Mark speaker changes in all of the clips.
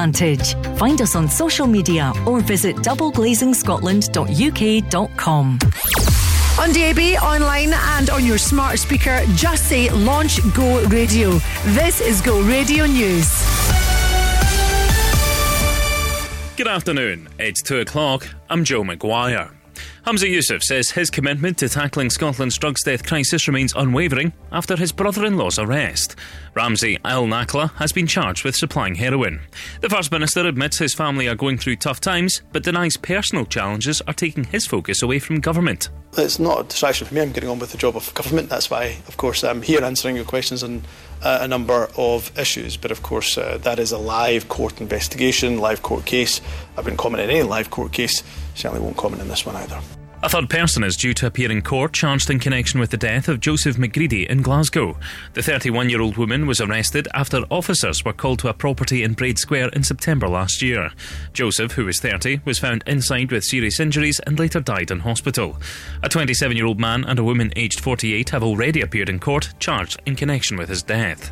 Speaker 1: Vantage. Find us on social media or visit doubleglazingscotland.uk.com.
Speaker 2: On DAB, online, and on your smart speaker, just say Launch Go Radio. This is Go Radio News.
Speaker 3: Good afternoon. It's two o'clock. I'm Joe McGuire. Humza Yousaf says his commitment to tackling Scotland's drugs death crisis remains unwavering after his brother in law's arrest. Ramzi El-Nakla has been charged with supplying heroin. The First Minister admits his family are going through tough times, but denies personal challenges are taking his focus away from government.
Speaker 4: It's not a distraction for me. I'm getting on with the job of government. That's why, of course, I'm here answering your questions on uh, a number of issues. But of course, uh, that is a live court investigation, live court case. I've been commenting on any live court case. Certainly won't comment on this one either.
Speaker 3: A third person is due to appear in court charged in connection with the death of Joseph McGready in Glasgow. The 31 year old woman was arrested after officers were called to a property in Braid Square in September last year. Joseph, who was 30, was found inside with serious injuries and later died in hospital. A 27 year old man and a woman aged 48 have already appeared in court charged in connection with his death.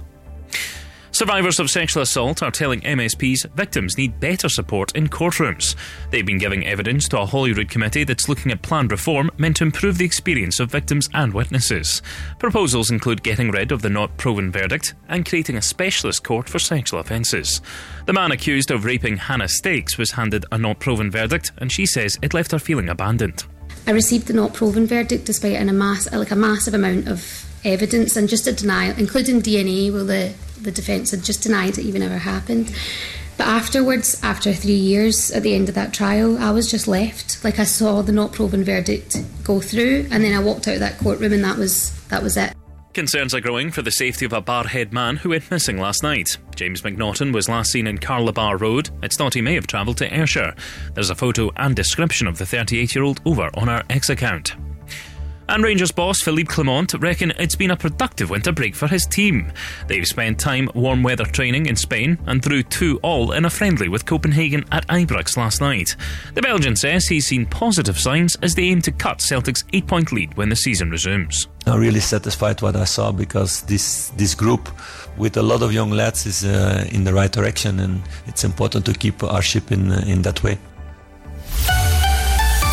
Speaker 3: Survivors of sexual assault are telling MSPs victims need better support in courtrooms. They've been giving evidence to a Holyrood committee that's looking at planned reform meant to improve the experience of victims and witnesses. Proposals include getting rid of the not proven verdict and creating a specialist court for sexual offences. The man accused of raping Hannah Stakes was handed a not proven verdict, and she says it left her feeling abandoned.
Speaker 5: I received the not proven verdict despite an, like a massive amount of evidence and just a denial, including DNA. Well, the the defence had just denied it even ever happened. But afterwards, after three years at the end of that trial, I was just left. Like I saw the not proven verdict go through, and then I walked out of that courtroom, and that was that was it.
Speaker 3: Concerns are growing for the safety of a Barrhead man who went missing last night. James McNaughton was last seen in Carlibar Road. It's thought he may have travelled to Ayrshire. There's a photo and description of the 38 year old over on our X account. And Rangers boss Philippe Clement reckon it's been a productive winter break for his team. They've spent time warm weather training in Spain and threw two all in a friendly with Copenhagen at Ibrox last night. The Belgian says he's seen positive signs as they aim to cut Celtic's eight point lead when the season resumes.
Speaker 6: I'm really satisfied what I saw because this this group with a lot of young lads is uh, in the right direction and it's important to keep our ship in in that way.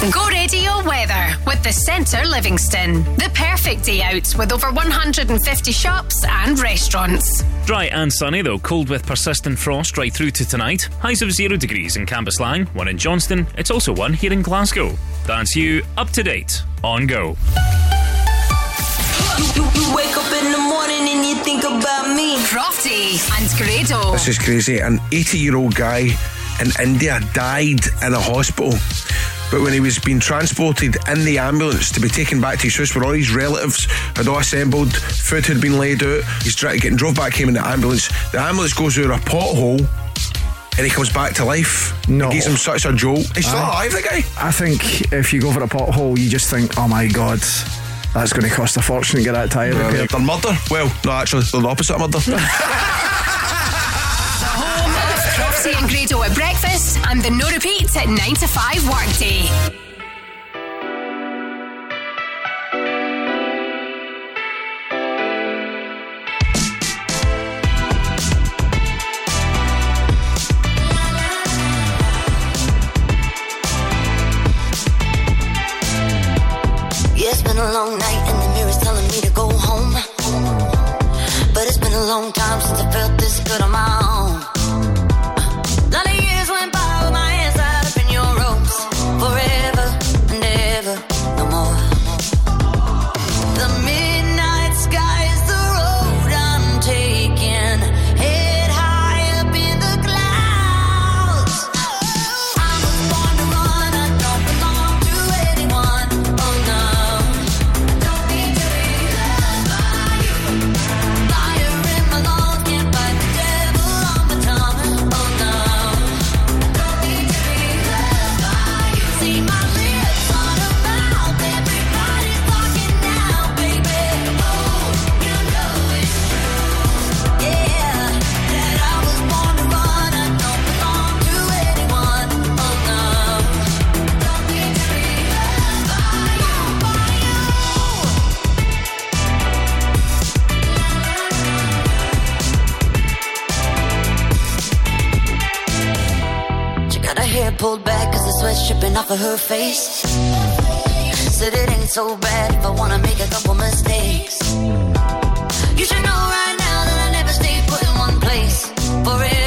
Speaker 7: Go Radio weather with the Centre Livingston. The perfect day out with over 150 shops and restaurants.
Speaker 3: Dry and sunny, though cold with persistent frost right through to tonight. Highs of zero degrees in Cambuslang, one in Johnstone. It's also one here in Glasgow. That's you up to date on Go.
Speaker 8: You, you, wake up in the morning and you think about me.
Speaker 7: Crofty and Grado.
Speaker 9: This is crazy. An 80 year old guy in India died in a hospital but when he was being transported in the ambulance to be taken back to his house where all his relatives had all assembled, food had been laid out, he's getting drove back home in the ambulance. The ambulance goes through a pothole and he comes back to life.
Speaker 10: No.
Speaker 9: It gives him such a jolt. He's still alive, the guy.
Speaker 10: I think if you go for a pothole, you just think, oh my god, that's going to cost a fortune to get that tyre
Speaker 9: Yeah,
Speaker 10: repaired.
Speaker 9: they're murder. Well, no, actually, they're the opposite of murder.
Speaker 7: Crofty and Grado at breakfast and the no repeat at 9 to 5 workday.
Speaker 8: Yeah, it's been a long night and the mirror's telling me to go home. But it's been a long time since I felt this good on my own.
Speaker 11: pulled back cause the sweat's dripping off of her face. Said it ain't so bad if I wanna make a couple mistakes. You should know right now that I never stay put in one place. forever.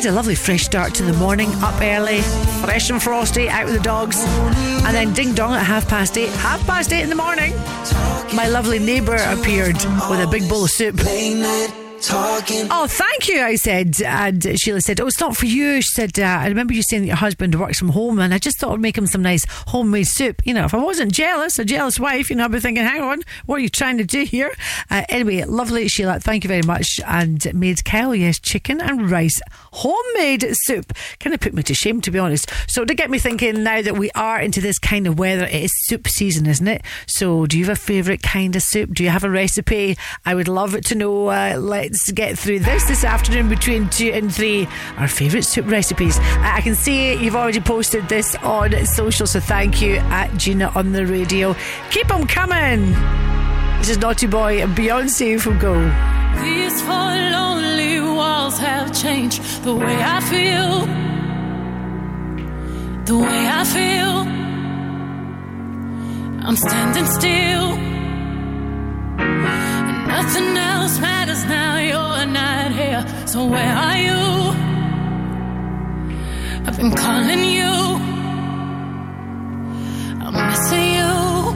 Speaker 2: Had a lovely fresh start to the morning, up early, fresh and frosty, out with the dogs, and then ding dong at half past eight. Half past eight in the morning, my lovely neighbour appeared with a big bowl of soup.
Speaker 11: Talking.
Speaker 2: Oh, thank you, I said. And Sheila said, Oh, it's not for you. She said, uh, I remember you saying that your husband works from home, and I just thought I'd make him some nice homemade soup. You know, if I wasn't jealous, a jealous wife, you know, I'd be thinking, Hang on, what are you trying to do here? Uh, anyway, lovely, Sheila. Thank you very much. And made Kyle, yes, chicken and rice, homemade soup. Kind of put me to shame, to be honest. So, to get me thinking now that we are into this kind of weather, it is soup season, isn't it? So, do you have a favourite kind of soup? Do you have a recipe? I would love to know. Uh, let's get through this this afternoon between two and three. Our favourite soup recipes. I can see you've already posted this on social, so thank you at Gina on the radio. Keep them coming. This is Naughty Boy and Beyonce from Go.
Speaker 12: These four lonely walls have changed the way I feel. The way I feel. I'm standing still. And nothing else matters now. You're not here. So where are you? I've been calling you. I'm missing you.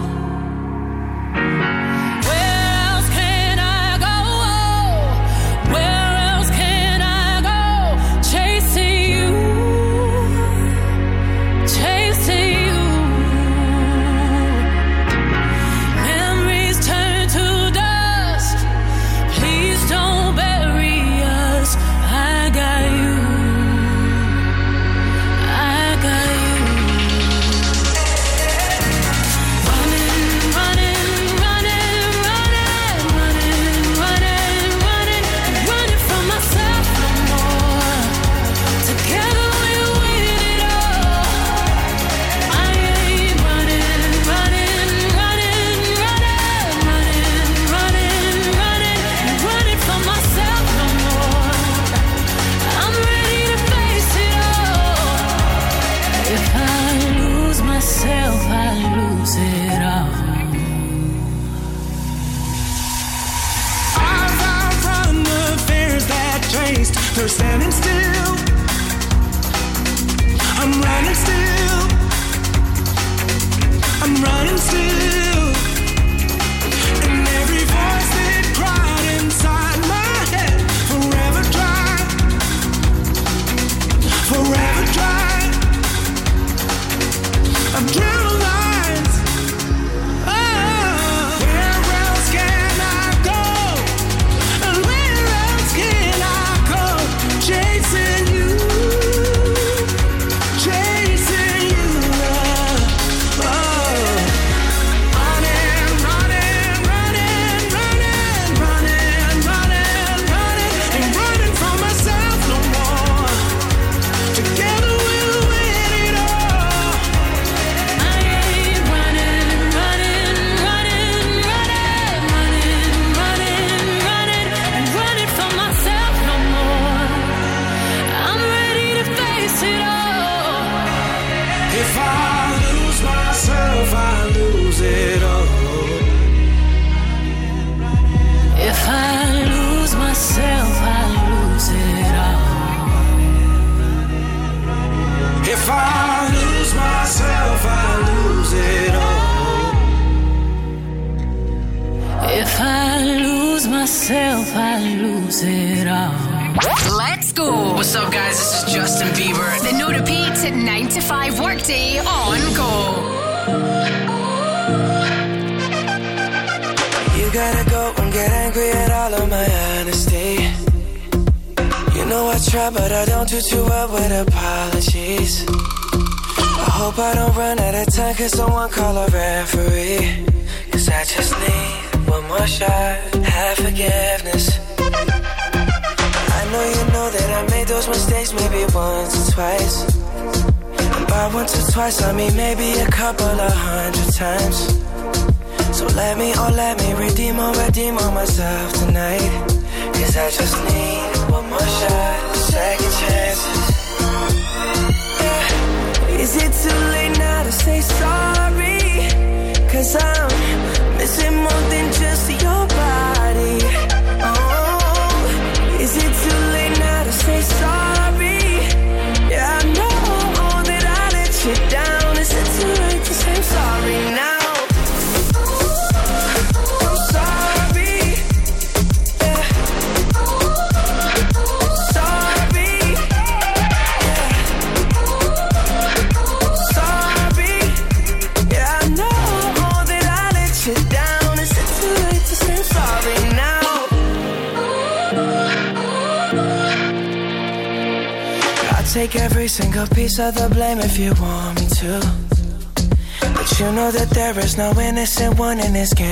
Speaker 13: Innocent one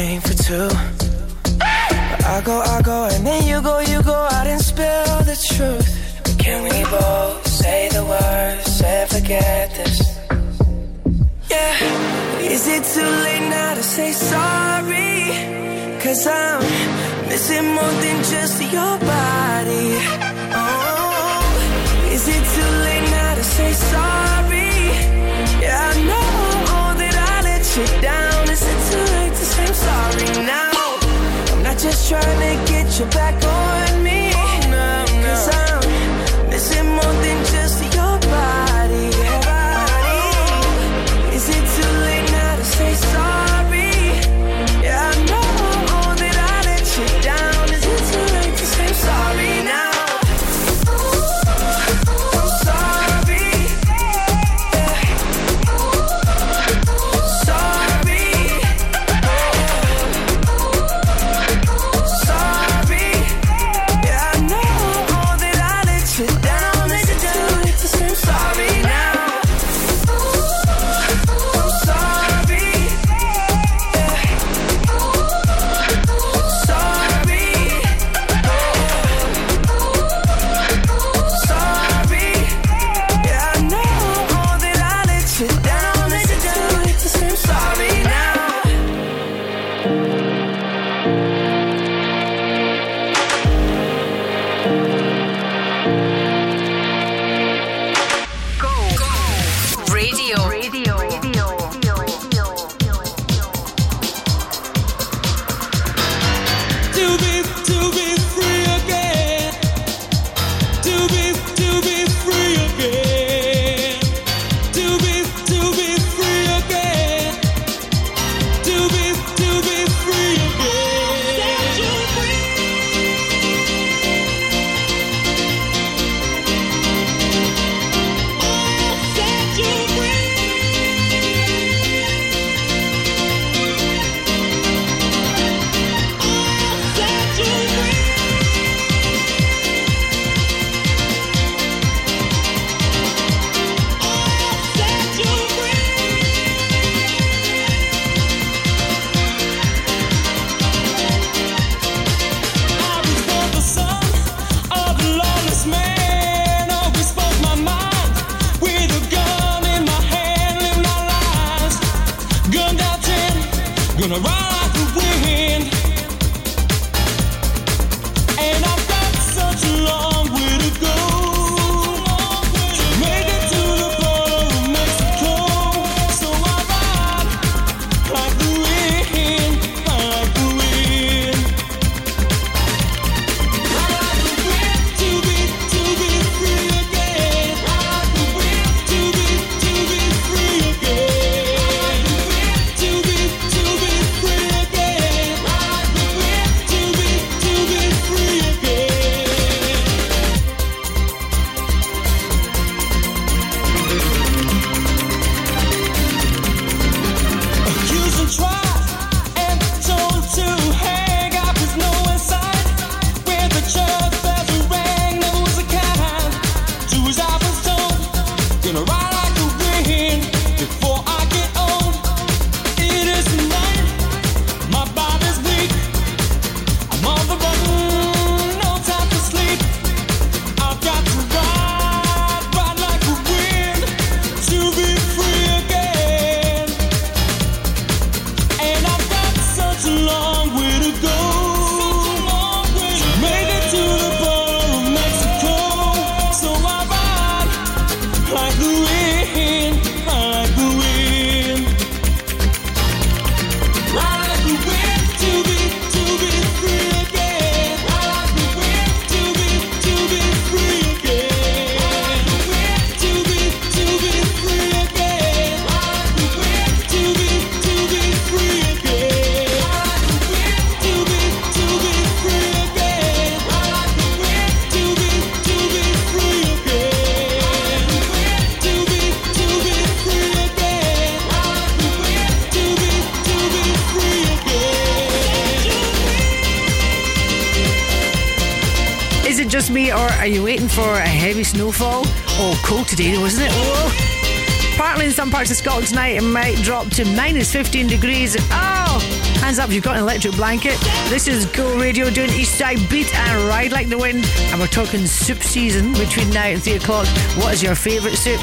Speaker 2: Scotland tonight, it might drop to minus 15 degrees. Oh, hands up you've got an electric blanket. This is Go Radio doing East Side Beat and Ride Like the Wind. And we're talking soup season between now and 3 o'clock. What is your favourite soup?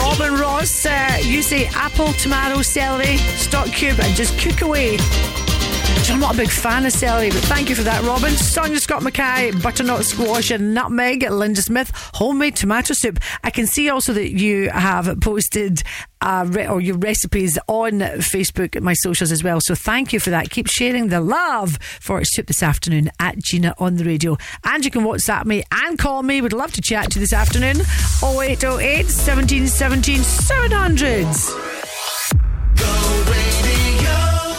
Speaker 2: Robin Ross, uh, you say apple, tomato, celery, stock cube, and just cook away. I'm not a big fan of celery, but thank you for that, Robin. Sonia Scott Mackay, butternut squash and nutmeg, Linda Smith, homemade tomato soup. I can see also that you have posted uh, re- or your recipes on Facebook, my socials as well. So thank you for that. Keep sharing the love for soup this afternoon at Gina on the radio. And you can WhatsApp me and call me. We'd love to chat to you this afternoon. 0808 17 17 700.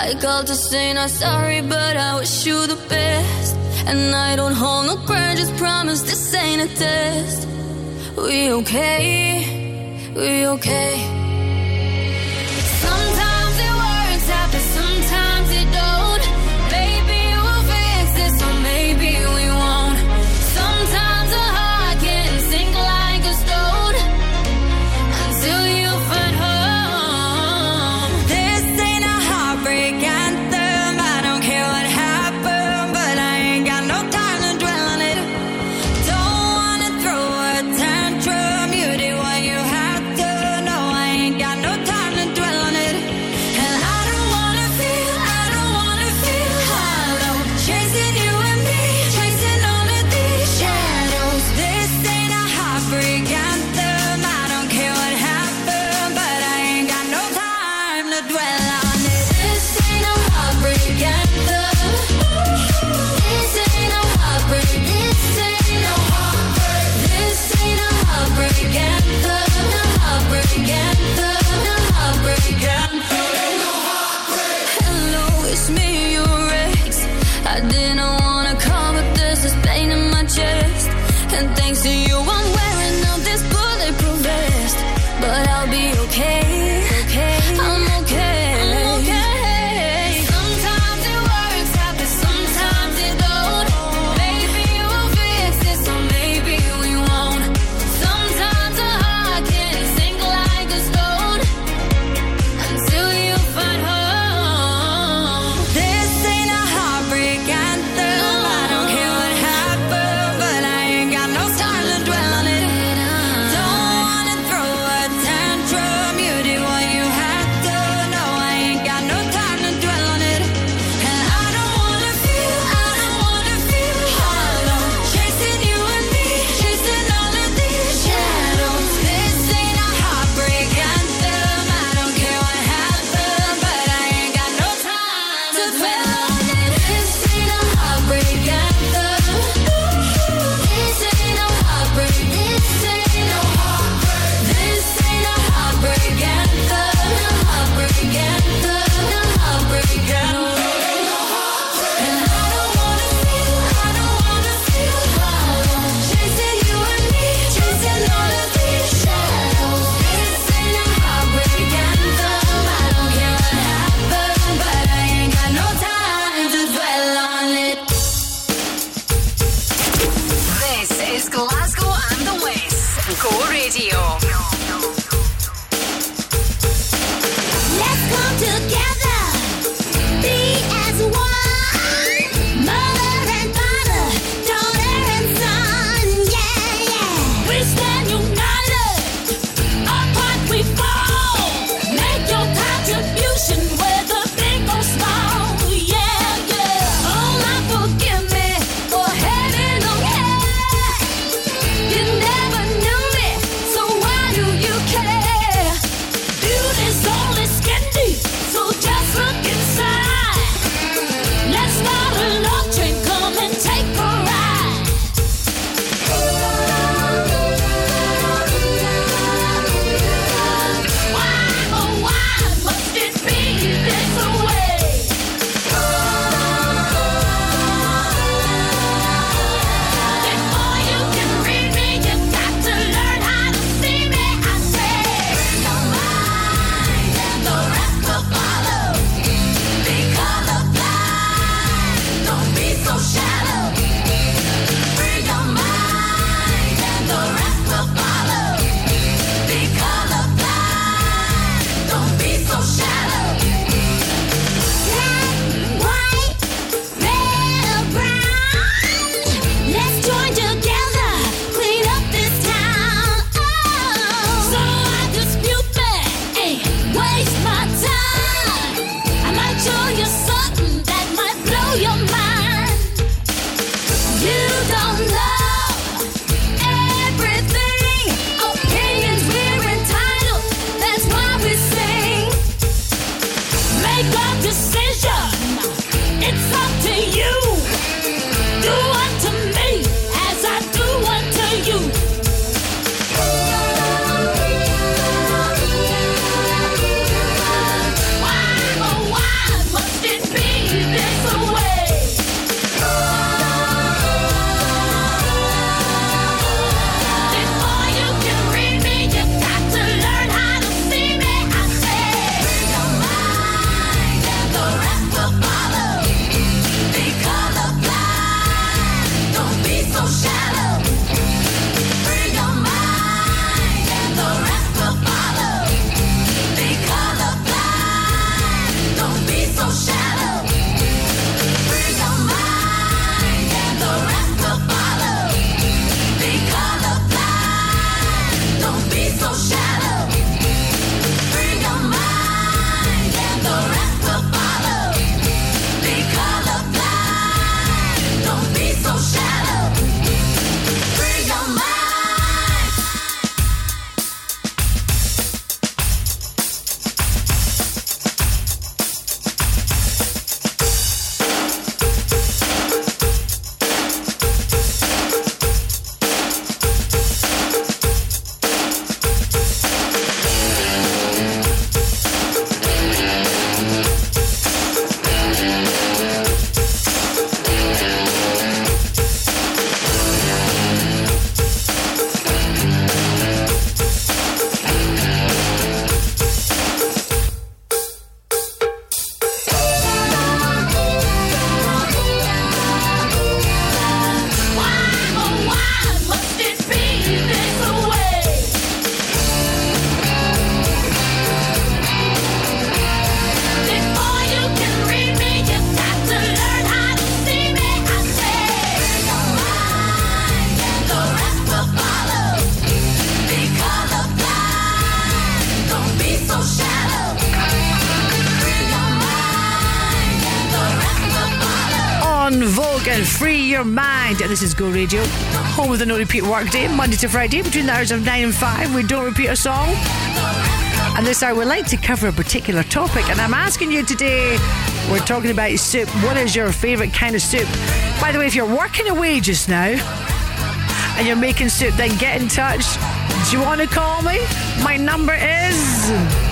Speaker 14: I called to say not sorry, but I wish you the best. And I don't hold no grudges, promise this ain't a test. We okay? We okay? This
Speaker 2: is Go Radio, home of the no repeat workday, Monday to Friday, between the hours of 9 and 5. We don't repeat a song. And this hour, we like to cover a particular topic. And I'm asking you today, we're talking about soup. What is your favourite kind of soup? By the way, if you're working away just now and you're making soup, then get in touch. Do you want to call me? My number is.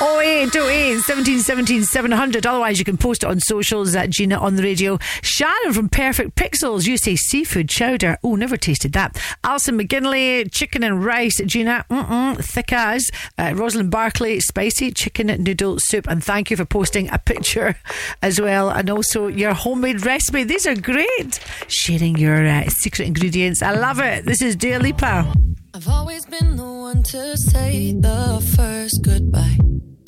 Speaker 2: 0828 1717 700. Otherwise, you can post it on socials at Gina on the radio. Sharon from Perfect Pixels. You say seafood chowder. Oh, never tasted that. Alison McGinley, chicken and rice. Gina, mm-mm, thick as. Uh, Rosalind Barclay, spicy chicken noodle soup. And thank you for posting a picture as well. And also your homemade recipe. These are great. Sharing your uh, secret ingredients. I love it. This is Dua Lipa.
Speaker 15: I've always been the one to say the first goodbye.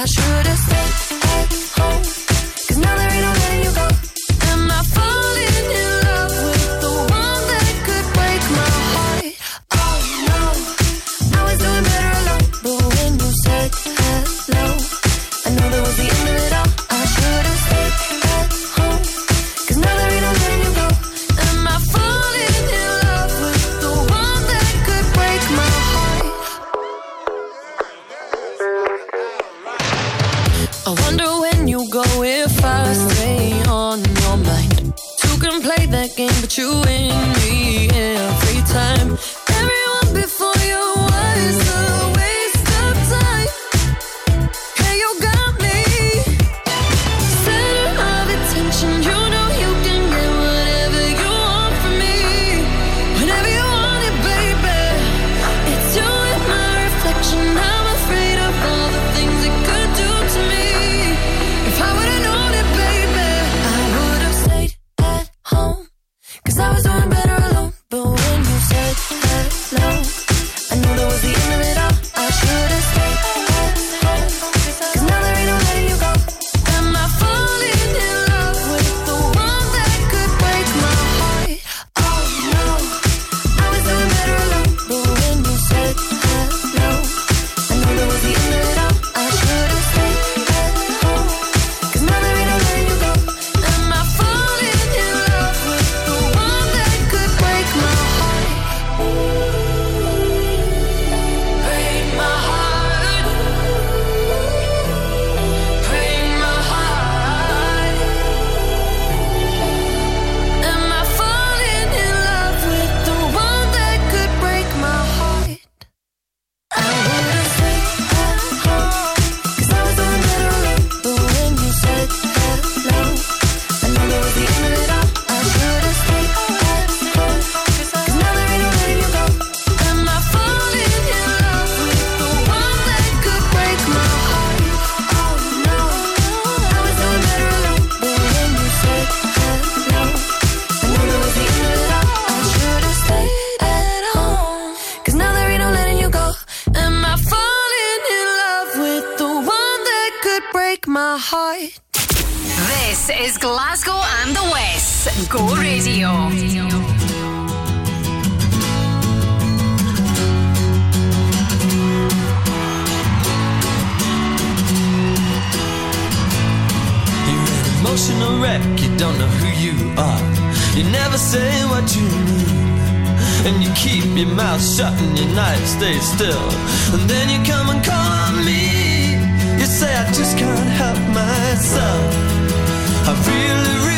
Speaker 15: I should've stayed Go
Speaker 16: Radio.
Speaker 17: Emotional wreck, you don't know who you are. You never say what you mean. And you keep your mouth shut and your knife stays still. And then you come and call on me. You say, I just can't help myself. I really, really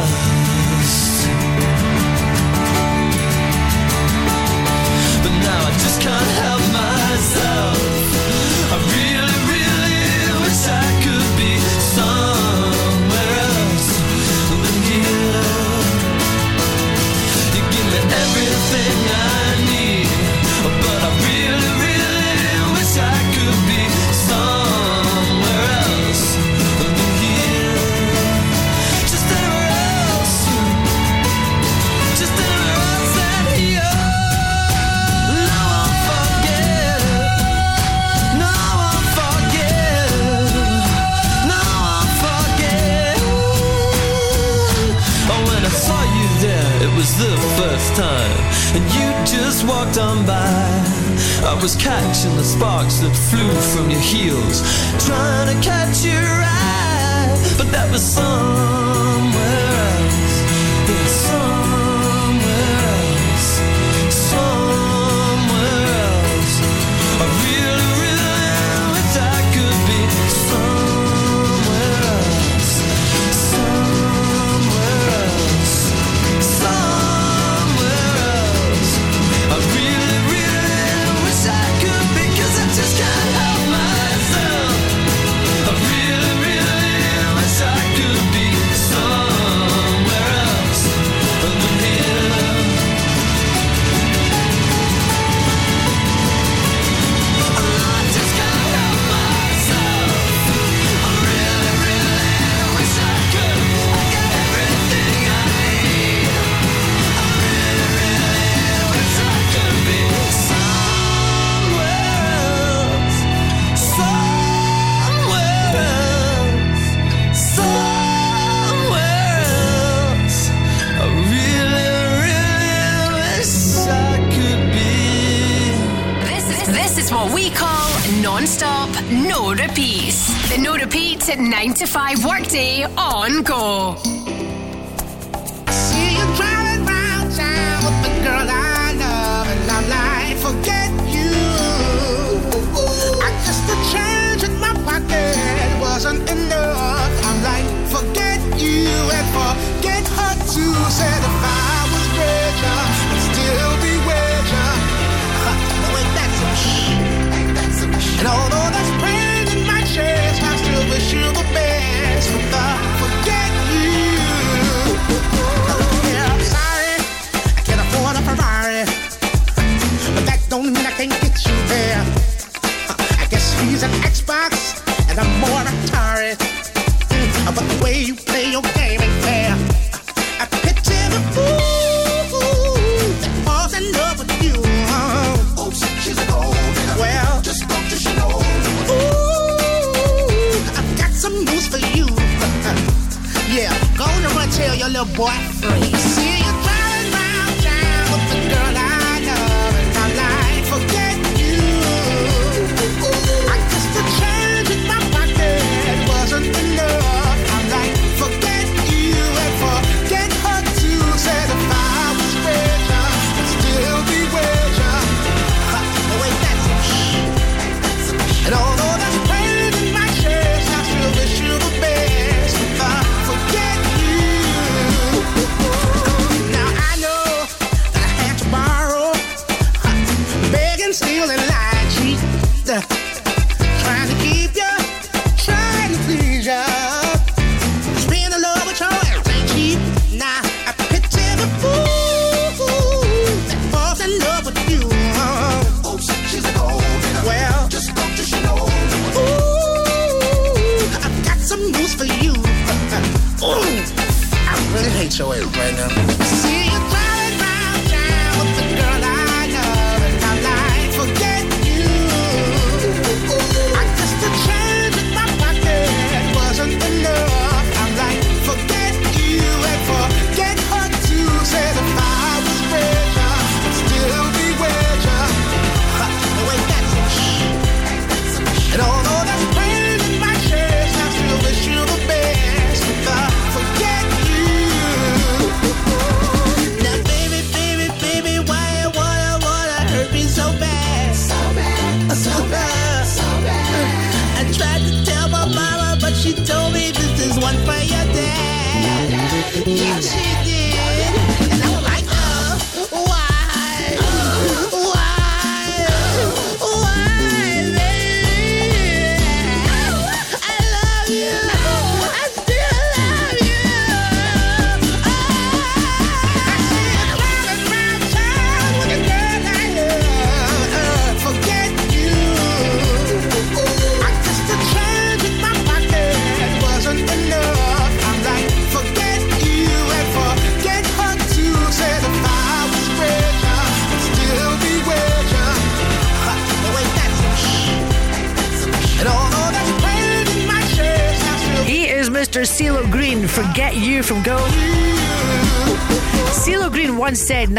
Speaker 17: and you just walked on by. I was catching the sparks that flew from your heels, trying to catch your eye, but that was somewhere.
Speaker 16: to 9 to 5 workday on Go.
Speaker 18: See you driving town with the girl I love, and I'm like, forget you. I change in my pocket wasn't.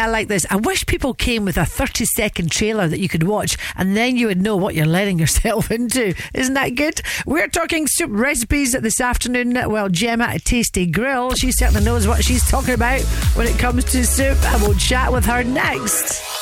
Speaker 18: I like this I
Speaker 2: wish people came with a 30 second trailer that you could watch and then you would know what you're letting yourself into. Isn't that good? We're talking soup recipes this afternoon. Well, Gemma at Tasty Grill, she certainly knows what she's talking about when it comes to soup, and we'll chat with her next.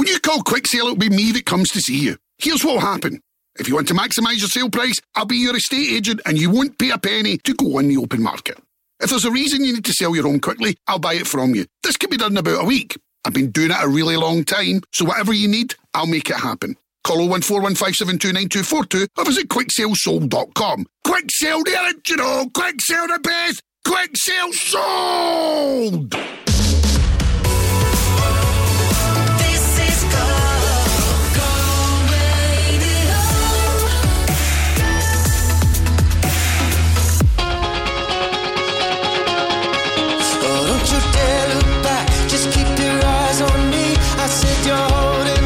Speaker 19: When you call Quick Sale, it'll be me that comes to see you. Here's what'll happen. If you want to maximise your sale price, I'll be your estate agent and you won't pay a penny to go on the open market. If there's a reason you need to sell your home quickly, I'll buy it from you. This can be done in about a week. I've been doing it a really long time, so whatever you need, I'll make it happen. Call 01415729242 or visit quicksalesold.com. Quick sale, you know. Quick sale the best. Quick sale sold.
Speaker 17: Just keep your eyes on me. I said you're holding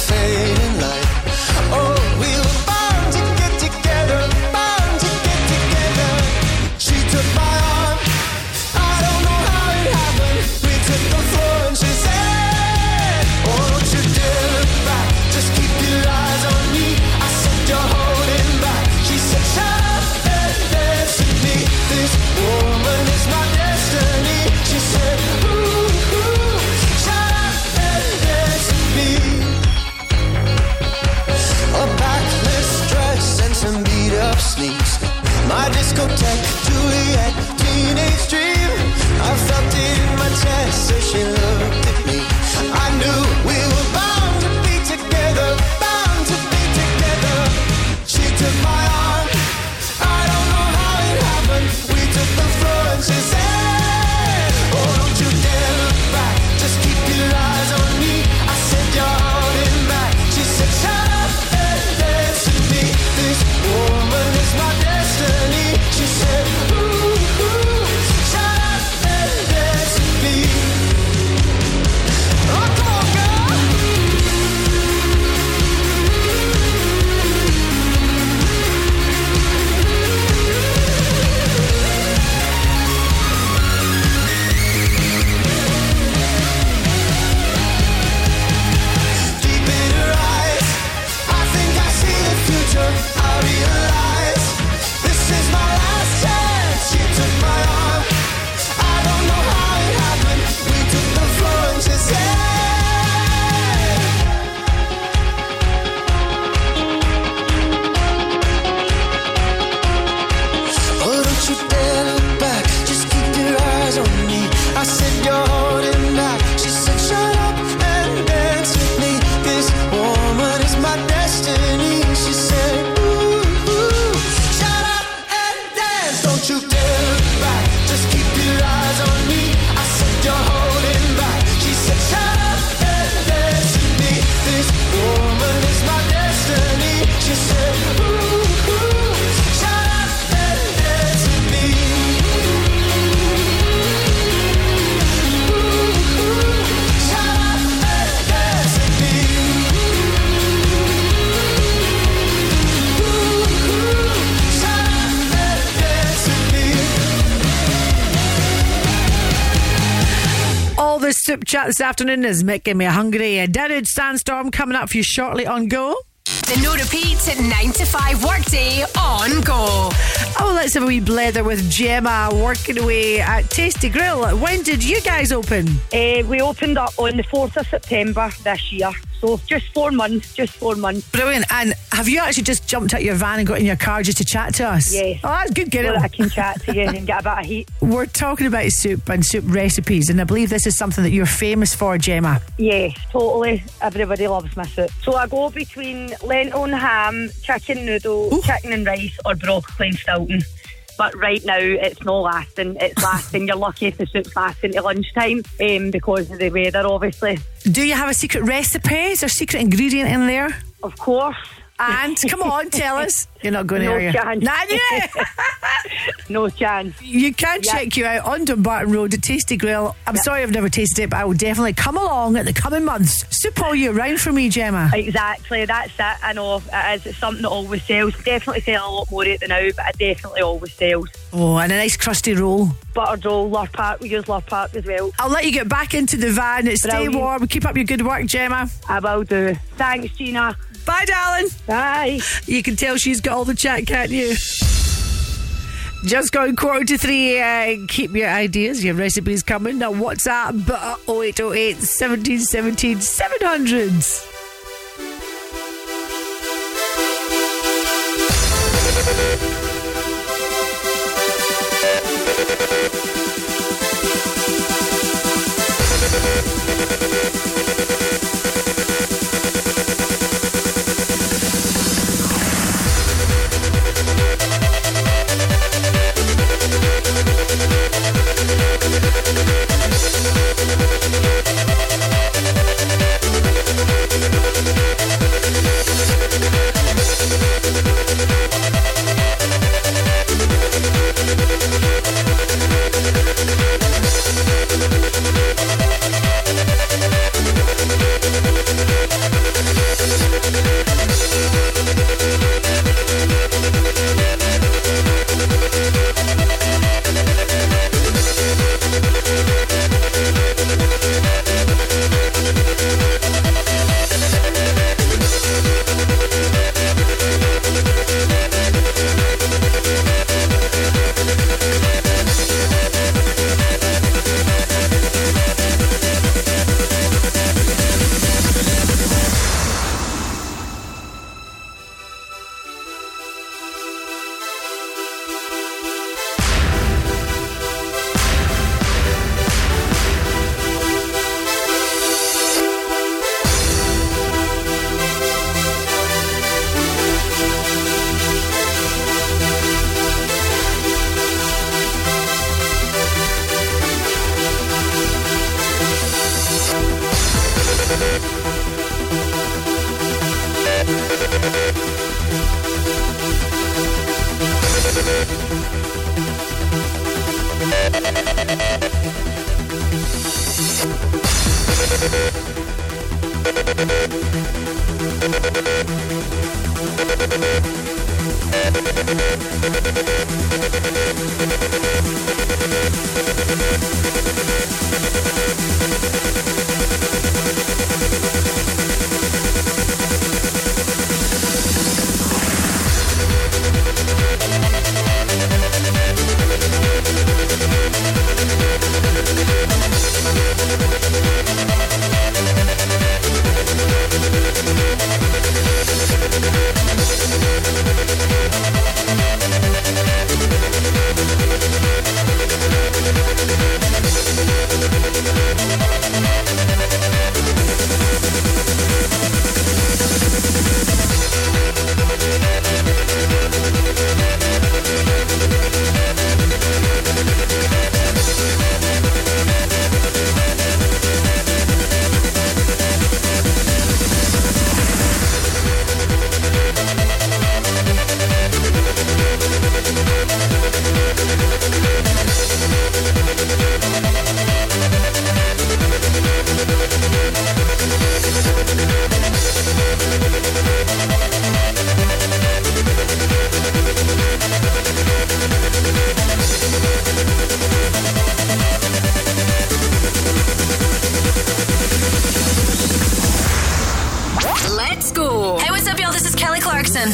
Speaker 17: fading light. princess as she looked
Speaker 2: this chat this afternoon is making me hungry. A Darude Sandstorm coming up for you shortly on Go.
Speaker 16: The no repeat at 9 to 5 workday on Go.
Speaker 2: Oh, let's have a wee blether with Gemma working away at Tasty Grill. When did you guys open?
Speaker 20: Uh, we opened up on the 4th of September this year. So just four months, just four months.
Speaker 2: Brilliant. And have you actually just jumped out your van and got in your car just to chat to us?
Speaker 20: Yes.
Speaker 2: Oh, that's good, get
Speaker 20: So. I can chat to you and get a bit of heat.
Speaker 2: We're talking about soup and soup recipes, and I believe this is something that you're famous for, Gemma.
Speaker 20: Yes, totally. Everybody loves my soup. So I go between lentil and ham, chicken noodle, chicken and rice, or broccoli and Stilton. But right now, it's not lasting. It's lasting. You're lucky if the soup's lasting to lunchtime um, because of the weather, obviously.
Speaker 2: Do you have a secret recipe? Is there a secret ingredient in there?
Speaker 20: Of course.
Speaker 2: And come on, tell us. You're not going
Speaker 20: no
Speaker 2: to, are you?
Speaker 20: chance.
Speaker 2: Nah, yeah.
Speaker 20: no chance.
Speaker 2: You can
Speaker 20: Yeah.
Speaker 2: check you out on Dumbarton Road at Tasty Grill. I'm sorry I've never tasted it, but I will definitely come along at the coming months. Soup all year round for me, Gemma.
Speaker 20: Exactly, that's it. I know it is. It's something that always sells. Definitely sell a lot more at the now, but it definitely always sells.
Speaker 2: Oh, and a nice crusty roll.
Speaker 20: Buttered roll, love Park. We use love Park as well.
Speaker 2: I'll let you get back into the van. Stay
Speaker 20: Brilliant.
Speaker 2: warm. Keep up your good work, Gemma.
Speaker 20: I will do. Thanks, Gina.
Speaker 2: Bye, darling.
Speaker 20: Bye.
Speaker 2: You can tell she's got all the chat, can't you? Just going quarter to three. Uh, keep your ideas, your recipes coming. Now, WhatsApp 0808 1717 700s.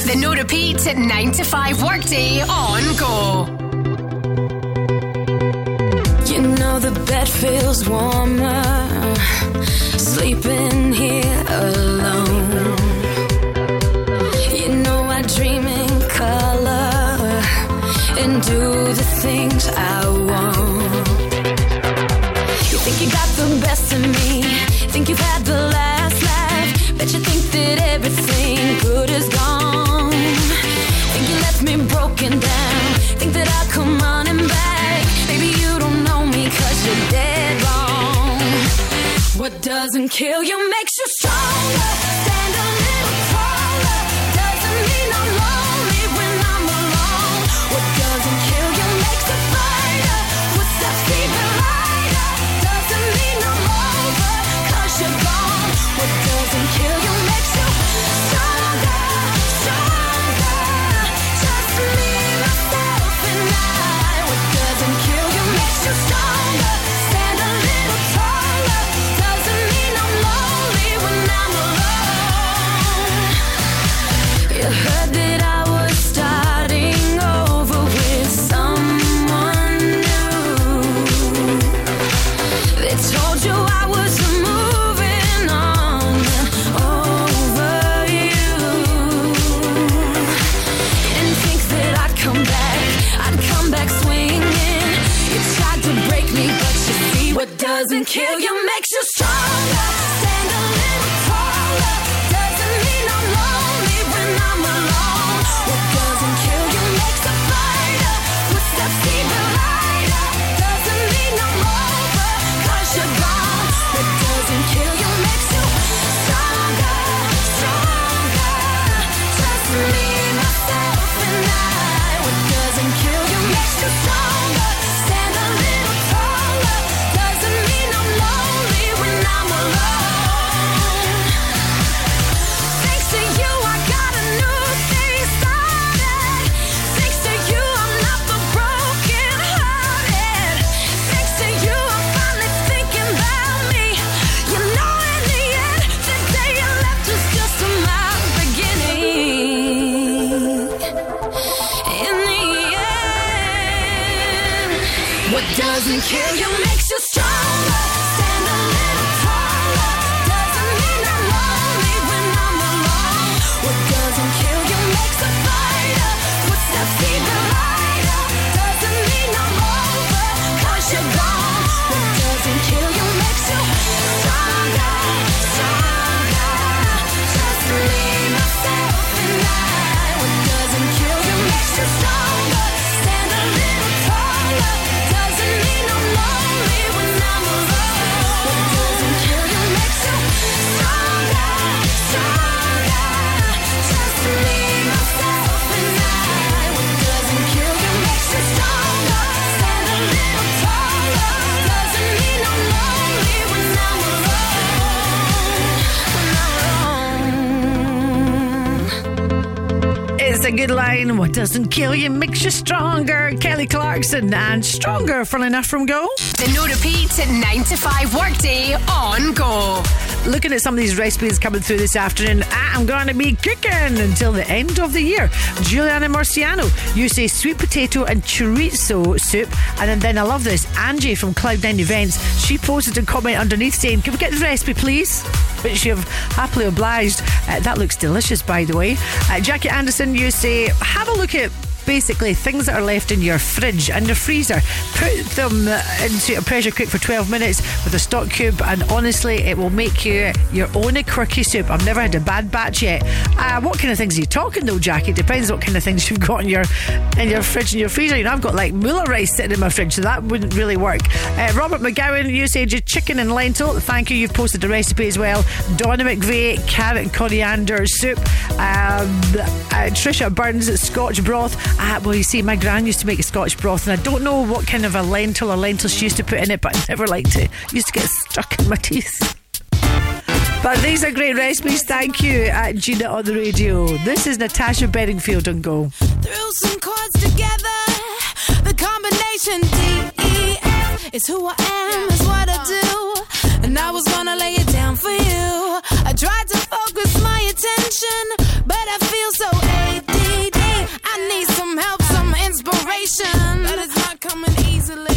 Speaker 16: The no repeat 9 to 5 workday on go.
Speaker 14: You know the bed feels warmer sleeping here alone. You know I dream in color and do the things I want. Doesn't kill you. Makes
Speaker 2: good line. What doesn't kill you makes you stronger. Kelly Clarkson and stronger. Full enough from Go.
Speaker 16: The no repeat 9 to 5 workday on go.
Speaker 2: Looking at some of these recipes coming through this afternoon, I'm going to be cooking until the end of the year. Juliana Marciano, you say sweet potato and chorizo soup. And then, then I love this. Angie from Cloud9 Events, she posted a comment underneath saying, Can we get the recipe, please? Which you have happily obliged. That looks delicious, by the way. Uh, Jackie Anderson, you say, Have a look at basically things that are left in your fridge and your freezer. Put them uh, into a pressure cook for 12 minutes with a stock cube, and honestly, it will make you your own quirky soup. I've never had a bad batch yet. Uh, what kind of things are you talking though, Jackie? It depends what kind of things you've got in your in your fridge and your freezer. You know, I've got like Müller rice sitting in my fridge, so that wouldn't really work. Uh, Robert McGowan, said your chicken and lentil. Thank you. You've posted the recipe as well. Donna McVeigh, carrot and coriander soup. Um, uh, Trisha Burns, Scotch broth. Uh, well, you see, my gran used to make a Scotch broth, and I don't know what kind of a lentil or lentils she used to put in it, but I never liked it. Used to get stuck in my teeth. But these are great recipes. Thank you, at Gina on the radio. This is Natasha Bedingfield on Go.
Speaker 14: Threw some chords together. The combination D E F is who I am, is what I do. And I was gonna lay it down for you. I tried to focus my attention, but I feel so
Speaker 21: But it's not coming easily.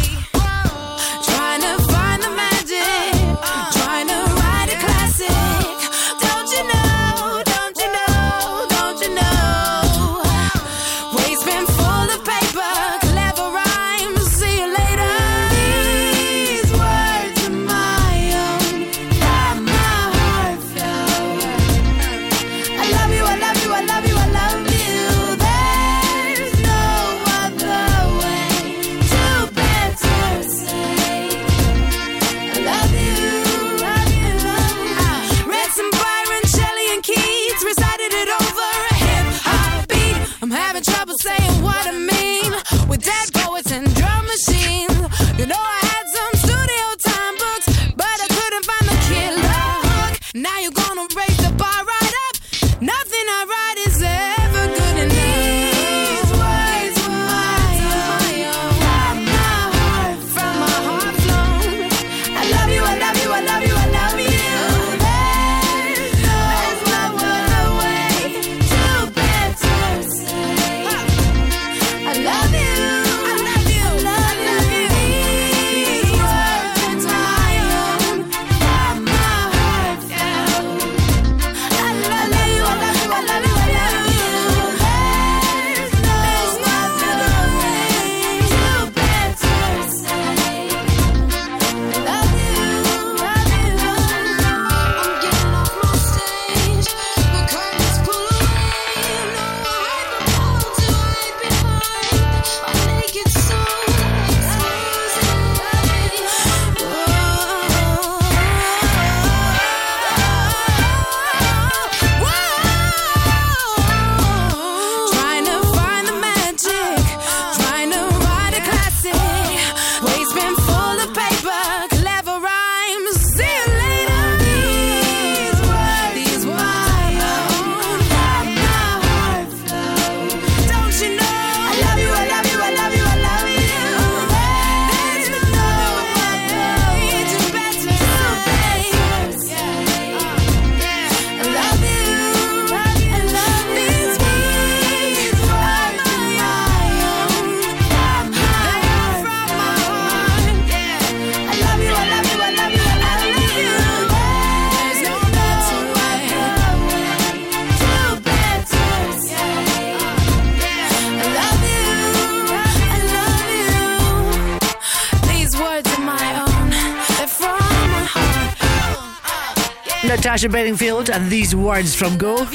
Speaker 2: Natasha Bedingfield and these words from Go.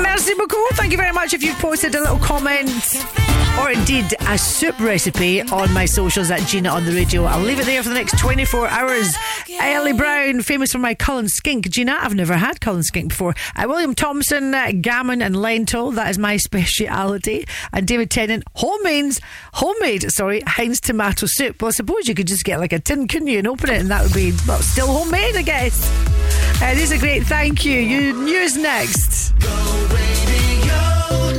Speaker 2: Merci beaucoup. Thank you very much if you've posted a little comment or indeed a soup recipe on my socials at Gina on the radio. I'll leave it there for the next 24 hours. Ellie Brown, famous for my Cullen skink. Gina, I've never had Cullen skink before. Uh, William Thompson, uh, gammon and lentil. That is my speciality. And David Tennant, homemade, homemade, sorry, Heinz tomato soup. Well, I suppose you could just get like a tin, couldn't you, and open it, and that would be well, still homemade, I guess. Uh, these a great. Thank you. You news next.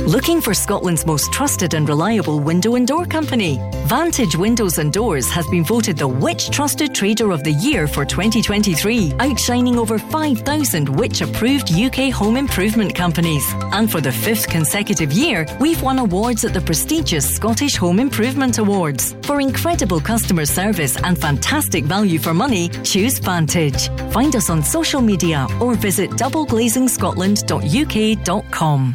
Speaker 1: Looking for Scotland's most trusted and reliable window and door company? Vantage Windows and Doors has been voted the Which Trusted Trader of the Year for 2023, outshining over 5,000 Which approved UK home improvement companies. And for the fifth consecutive year, we've won awards at the prestigious Scottish Home Improvement Awards. For incredible customer service and fantastic value for money, choose Vantage. Find us on social media or visit doubleglazingscotland.uk.com.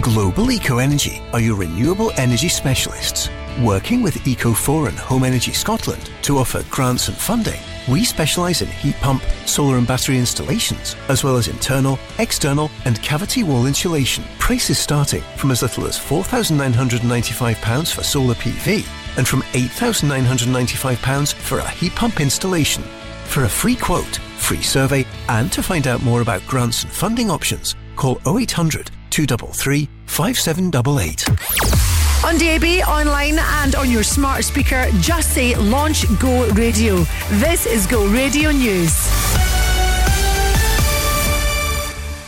Speaker 22: Global Eco Energy are your renewable energy specialists. Working with Eco4 and Home Energy Scotland to offer grants and funding, we specialise in heat pump, solar and battery installations, as well as internal, external, and cavity wall insulation. Prices starting from as little as £4,995 for solar PV and from £8,995 for a heat pump installation. For a free quote, free survey, and to find out more about grants and funding options, call 0800 233 5788.
Speaker 2: On DAB, online, and on your smart speaker, just say Launch Go Radio. This is Go Radio News.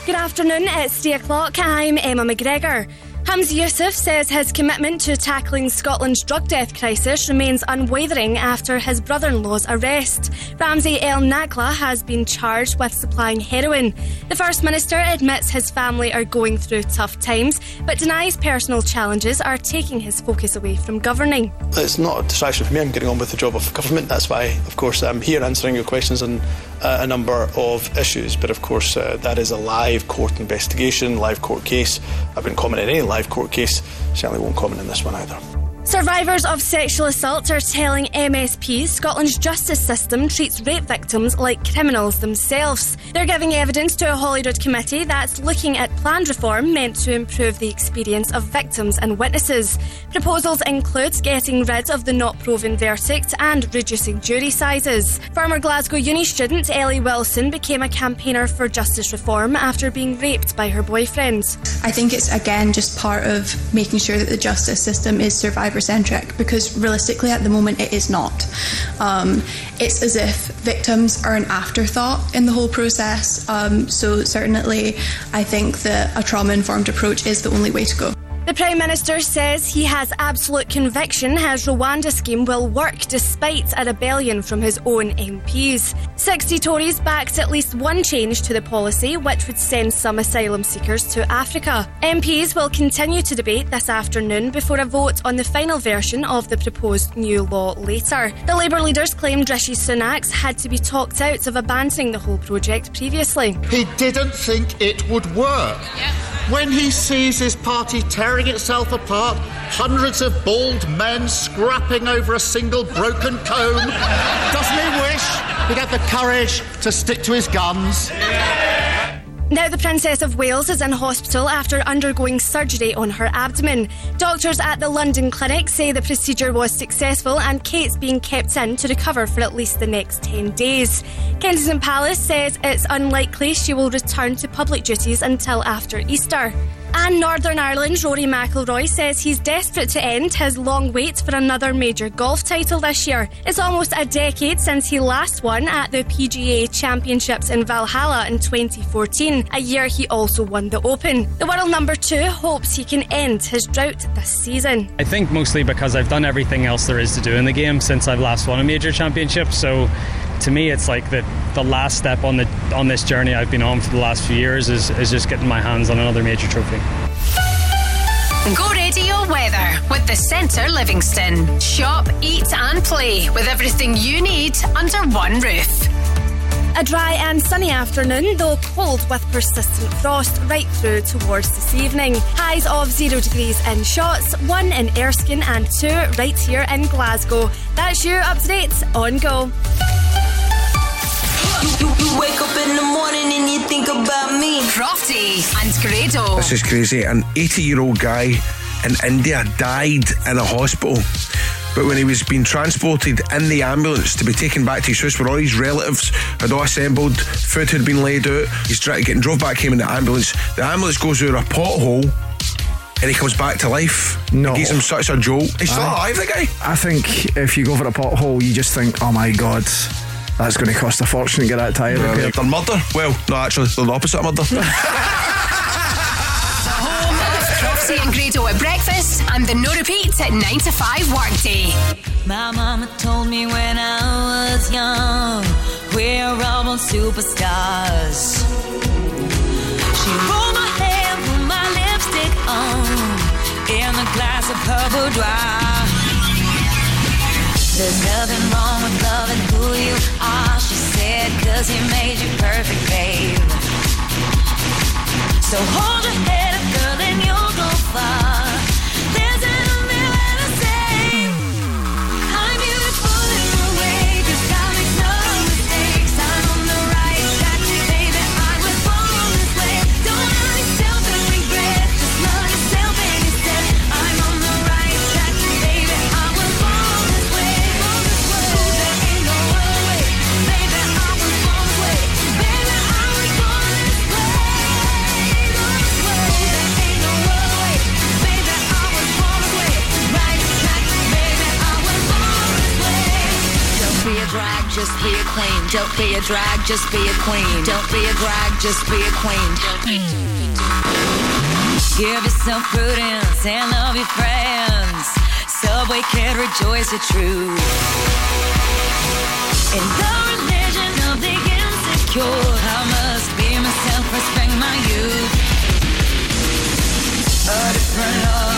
Speaker 23: Good afternoon, it's 3 o'clock. I'm Emma McGregor. Humza Yousaf says his commitment to tackling Scotland's drug death crisis remains unwavering after his brother in law's arrest. Rameez El Nakla has been charged with supplying heroin. The First Minister admits his family are going through tough times, but denies personal challenges are taking his focus away from governing.
Speaker 4: It's not a distraction for me. I'm getting on with the job of government. That's why, of course, I'm here answering your questions on uh, a number of issues. But of course, uh, that is a live court investigation, live court case. I've been commenting on any live court case. Certainly won't comment on this one either.
Speaker 23: Survivors of sexual assault are telling MSP Scotland's justice system treats rape victims like criminals themselves. They're giving evidence to a Holyrood committee that's looking at planned reform meant to improve the experience of victims and witnesses. Proposals include getting rid of the not proven verdict and reducing jury sizes. Former Glasgow Uni student Ellie Wilson became a campaigner for justice reform after being raped by her boyfriend.
Speaker 24: I think it's again just part of making sure that the justice system is survivor centric because realistically at the moment it is not. Um, it's as if victims are an afterthought in the whole process. Um, so certainly I think that a trauma informed approach is the only way to go.
Speaker 23: The Prime Minister says he has absolute conviction his Rwanda scheme will work despite a rebellion from his own MPs. 60 Tories backed at least one change to the policy, which would send some asylum seekers to Africa. MPs will continue to debate this afternoon before a vote on the final version of the proposed new law later. The Labour leaders claimed Rishi Sunak had to be talked out of abandoning the whole project previously.
Speaker 25: He didn't think it would work. When he sees his party tearing itself apart, hundreds of bald men scrapping over a single broken comb, doesn't he wish he'd had the courage to stick to his guns?
Speaker 23: Now, the Princess of Wales is in hospital after undergoing surgery on her abdomen. Doctors at the London clinic say the procedure was successful and Kate's being kept in to recover for at least the next 10 days. Kensington Palace says it's unlikely she will return to public duties until after Easter. And Northern Ireland's Rory McIlroy says he's desperate to end his long wait for another major golf title this year. It's almost a decade since he last won at the PGA Championships in Valhalla in 2014, a year he also won the Open. The world number two hopes he can end his drought this season.
Speaker 26: I think mostly because I've done everything else there is to do in the game since I've last won a major championship. So to me, it's like the the last step on the on this journey I've been on for the last few years is, is just getting my hands on another major trophy.
Speaker 7: Go radio weather with the Centre Livingston. Shop, eat, and play with everything you need under one roof.
Speaker 23: A dry and sunny afternoon, though cold with persistent frost right through towards this evening. Highs of 0 degrees in Shotts, 1 in Erskine, and 2 right here in Glasgow. That's your up to date on Go.
Speaker 8: You, you wake up in the morning and you think about me.
Speaker 7: Crofty and Grado.
Speaker 9: This is crazy. An 80 year old guy in India died in a hospital. But when he was being transported in the ambulance to be taken back to his house where all his relatives had all assembled, food had been laid out, he's trying to get drove back home in the ambulance. The ambulance goes through a pothole and he comes back to life.
Speaker 10: No.
Speaker 9: It gives him such a jolt. He's still
Speaker 10: Aye.
Speaker 9: alive, the guy.
Speaker 10: I think if you go for a pothole, you just think, oh my god, that's going to cost a fortune to get that tyre
Speaker 9: Well,
Speaker 10: repaired.
Speaker 9: they're murder. Well, no, actually, they're the opposite of murder.
Speaker 7: Crofty and Grado at breakfast and the no repeat at 9 to 5 workday.
Speaker 8: My mama told me when I was young, we're all born superstars. She rolled my hair, put my lipstick on, in a glass of purple dry. There's nothing wrong with loving who you are, she said, cause he made you perfect, babe. So hold your head you'll just
Speaker 27: be a queen. Don't be a drag, just be a queen. Don't be a drag, just be a queen.
Speaker 8: Give yourself prudence and love your friends. Subway can rejoice your truth. In the religion of the insecure, I must be myself, respect my youth. A different love.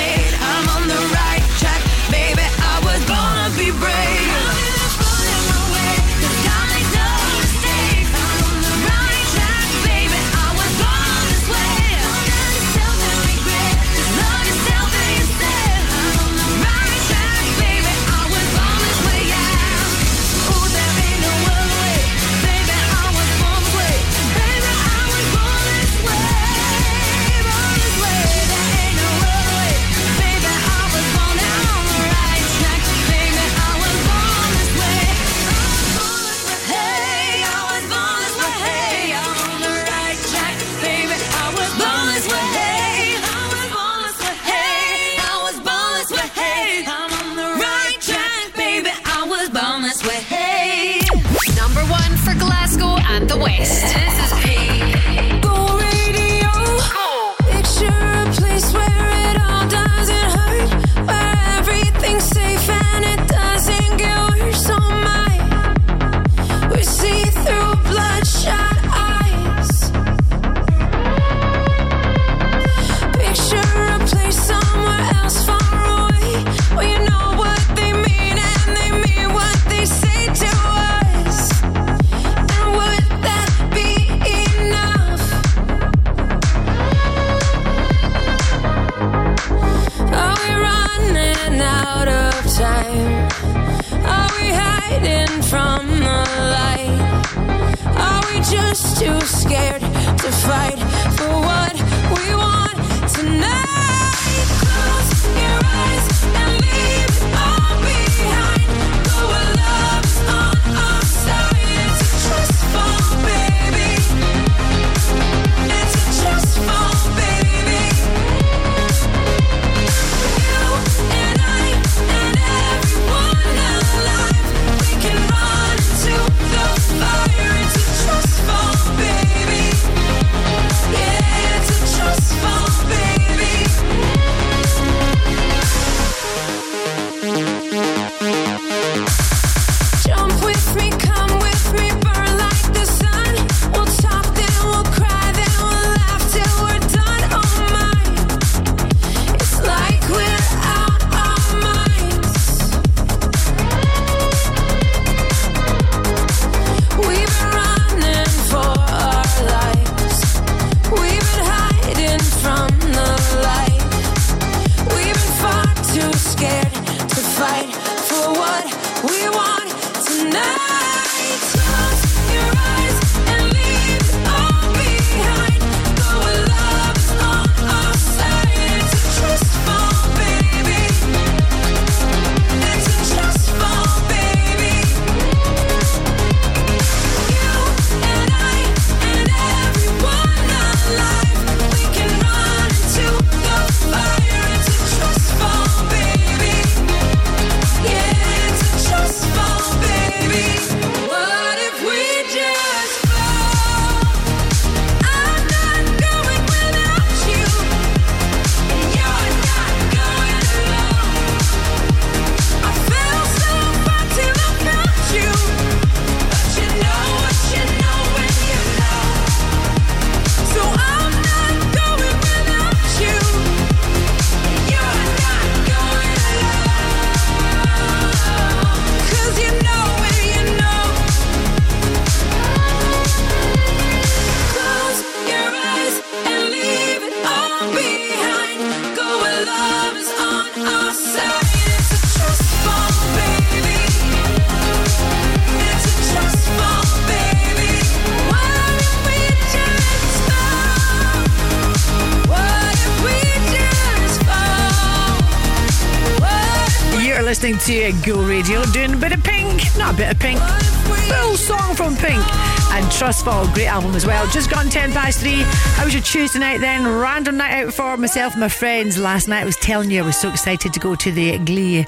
Speaker 2: Tuesday night then? Random night out for myself and my friends last night. I was telling you I was so excited to go to the Glee.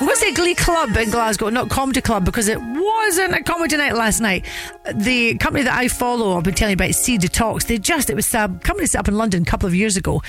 Speaker 2: I'm going Glee Club in Glasgow, not Comedy Club, because it wasn't a comedy night last night. The company that I follow, I've been telling you about, C Detox, they just, it was a company set up in London a couple of years ago,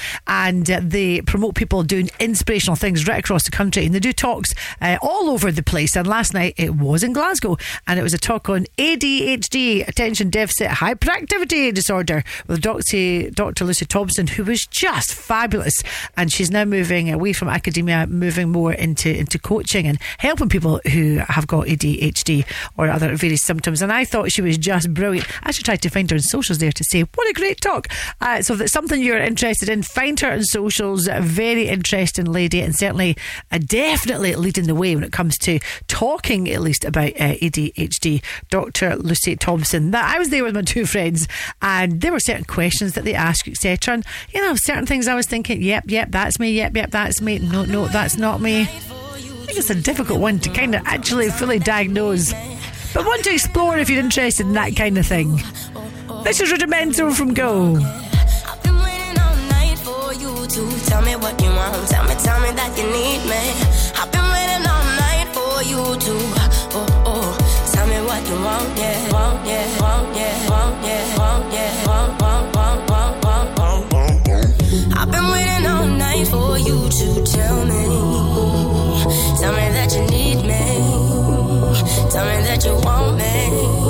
Speaker 2: and they promote people doing inspirational things right across the country, and they do talks uh, all over the place. And last night it was in Glasgow, and it was a talk on ADHD, attention deficit hyperactivity disorder, with Dr. Dr. Lucy Thompson, who was just fabulous. And she's now moving away from academia, moving more into, into coaching and helping people who have got ADHD or other various symptoms. And I thought she was just brilliant. I actually tried to find her on socials there to say, what a great talk. Uh, so if something you're interested in, find her on socials. A very interesting lady and certainly uh, definitely leading the way when it comes to talking at least about uh, ADHD. Dr. Lucy Thompson. That I was there with my two friends and there were certain questions that they asked, etc. And you know, certain things I was thinking, yep, yep, that's me, yep, yep, that's me. No, no, that's not me. I think it's a difficult one to kind of actually fully diagnose. But one to explore if you're interested in that kind of thing. This is Rudimental from Go.
Speaker 28: tell me what you want. Tell me, tell me that you need me. I've been waiting all night for you to. Oh, oh. Tell me what you want, yeah. Want, yeah. Want, yeah. Want, yeah. Want, want, want, I've been waiting all night for you to tell me. Tell me that you need me. Tell me that you want me.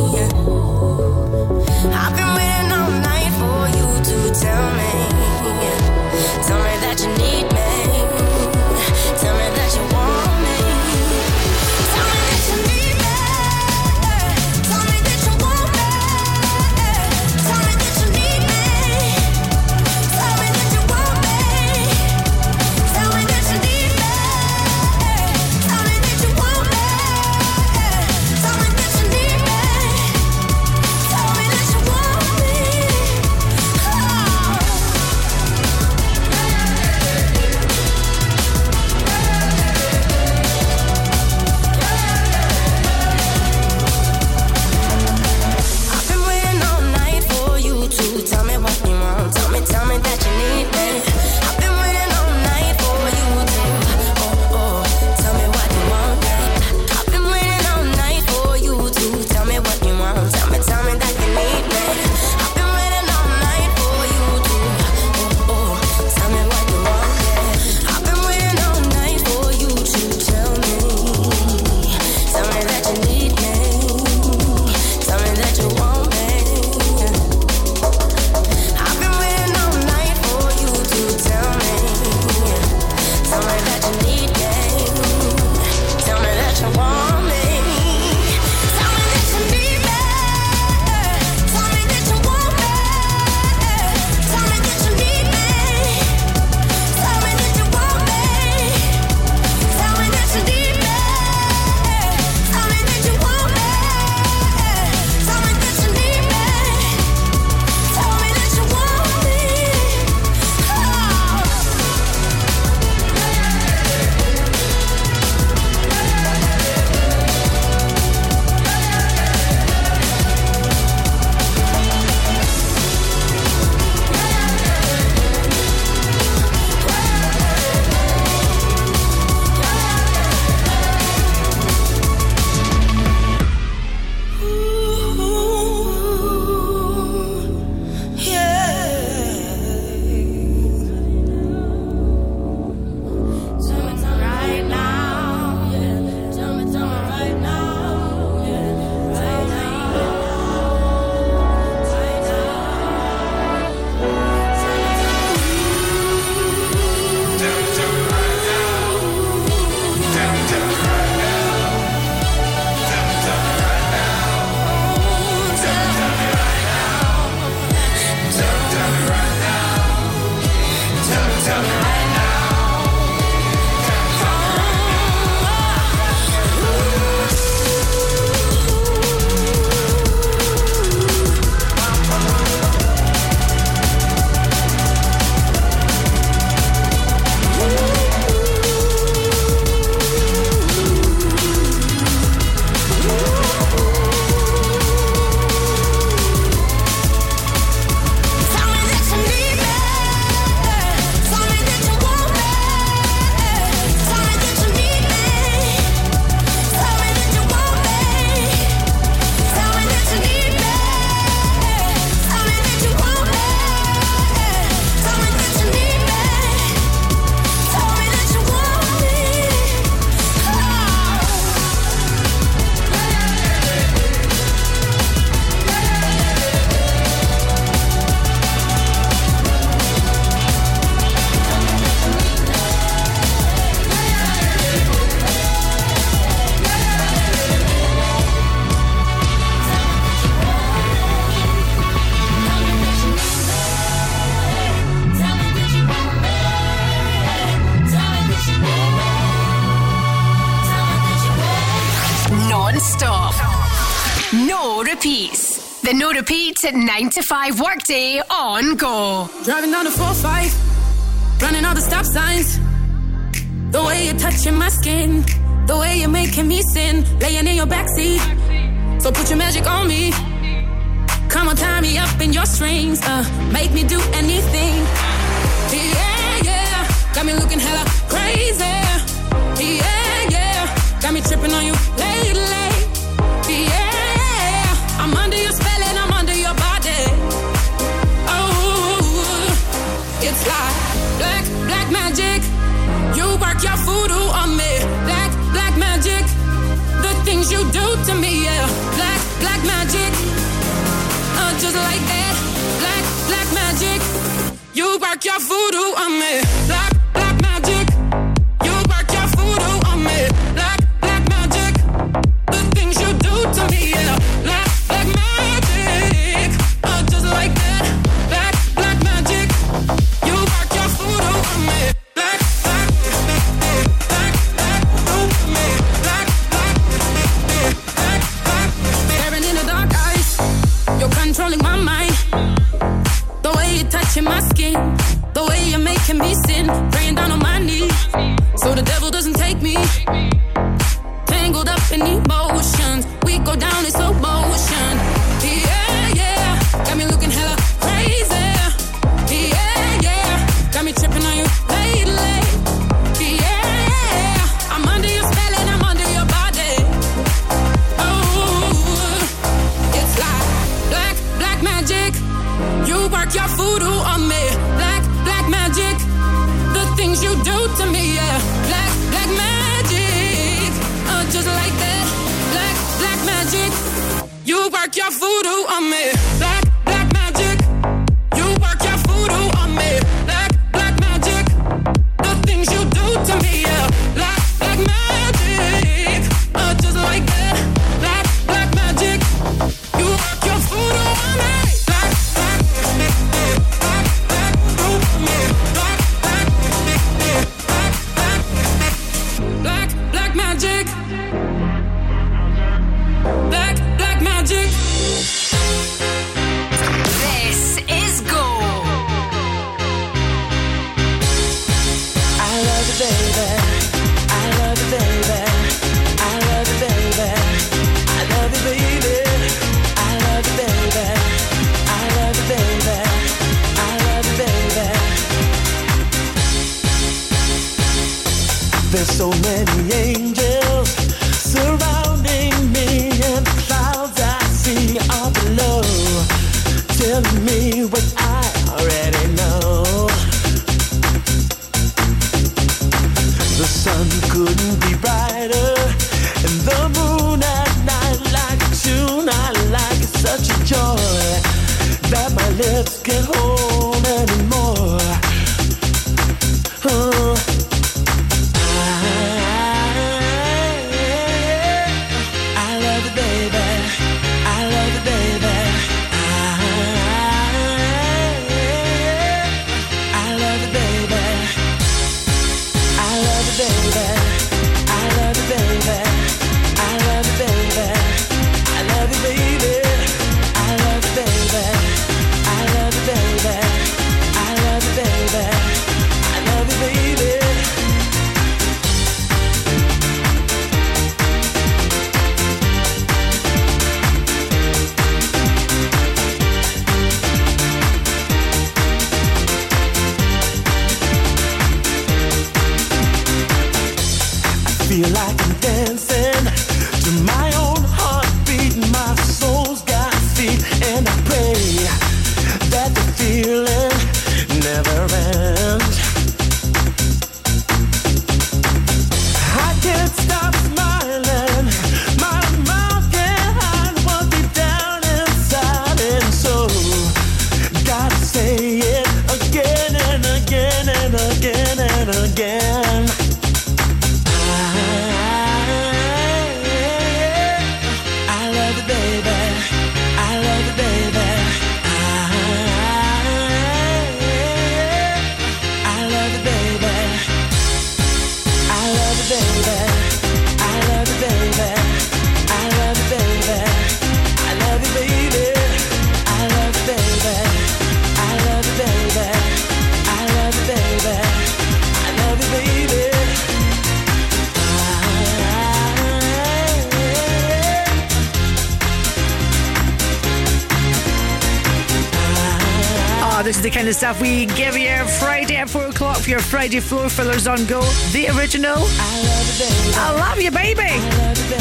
Speaker 2: Friday floor fillers on go. The original. I love you, baby.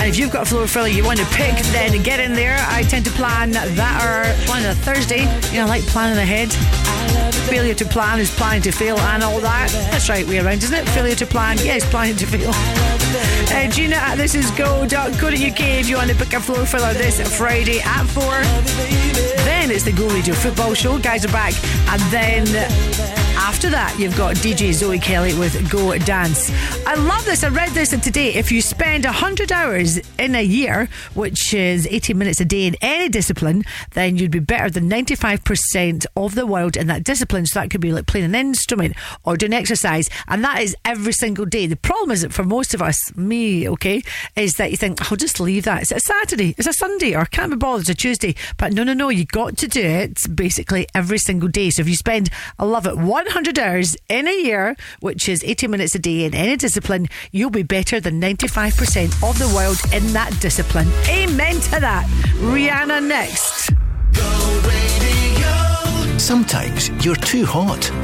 Speaker 2: And if you've got a floor filler you want to pick, then get in there. I tend to plan that or plan a Thursday. You know, I like planning ahead. Failure to plan is planning to fail and all that. That's right way around, isn't it? Failure to plan, yes, planning to fail. Uh, Gina at this is go.co.uk if you want to book a floor filler this Friday at 4. Then it's the Go Radio Football Show. Guys are back. And then after that, you've got DJ Zoe Kelly with Go Dance. I love this. I read this today. If you spend 100 hours in a year, which is 80 minutes a day in any discipline, then you'd be better than 95% of the world in that discipline. So that could be like playing an instrument or doing exercise. And that is every single day. The problem is that for most of us, me, okay, is that you think, I'll just leave that. It's a Saturday, it's a Sunday, or can't be bothered, it's a Tuesday. But no, no, no, you got to do it basically every single day. So if you spend, I love it, 100 hours in a year, which is 80 minutes a day in any discipline, you'll be better than 95% of the world in that discipline. Amen to that. Rihanna next.
Speaker 22: Sometimes you're too hot.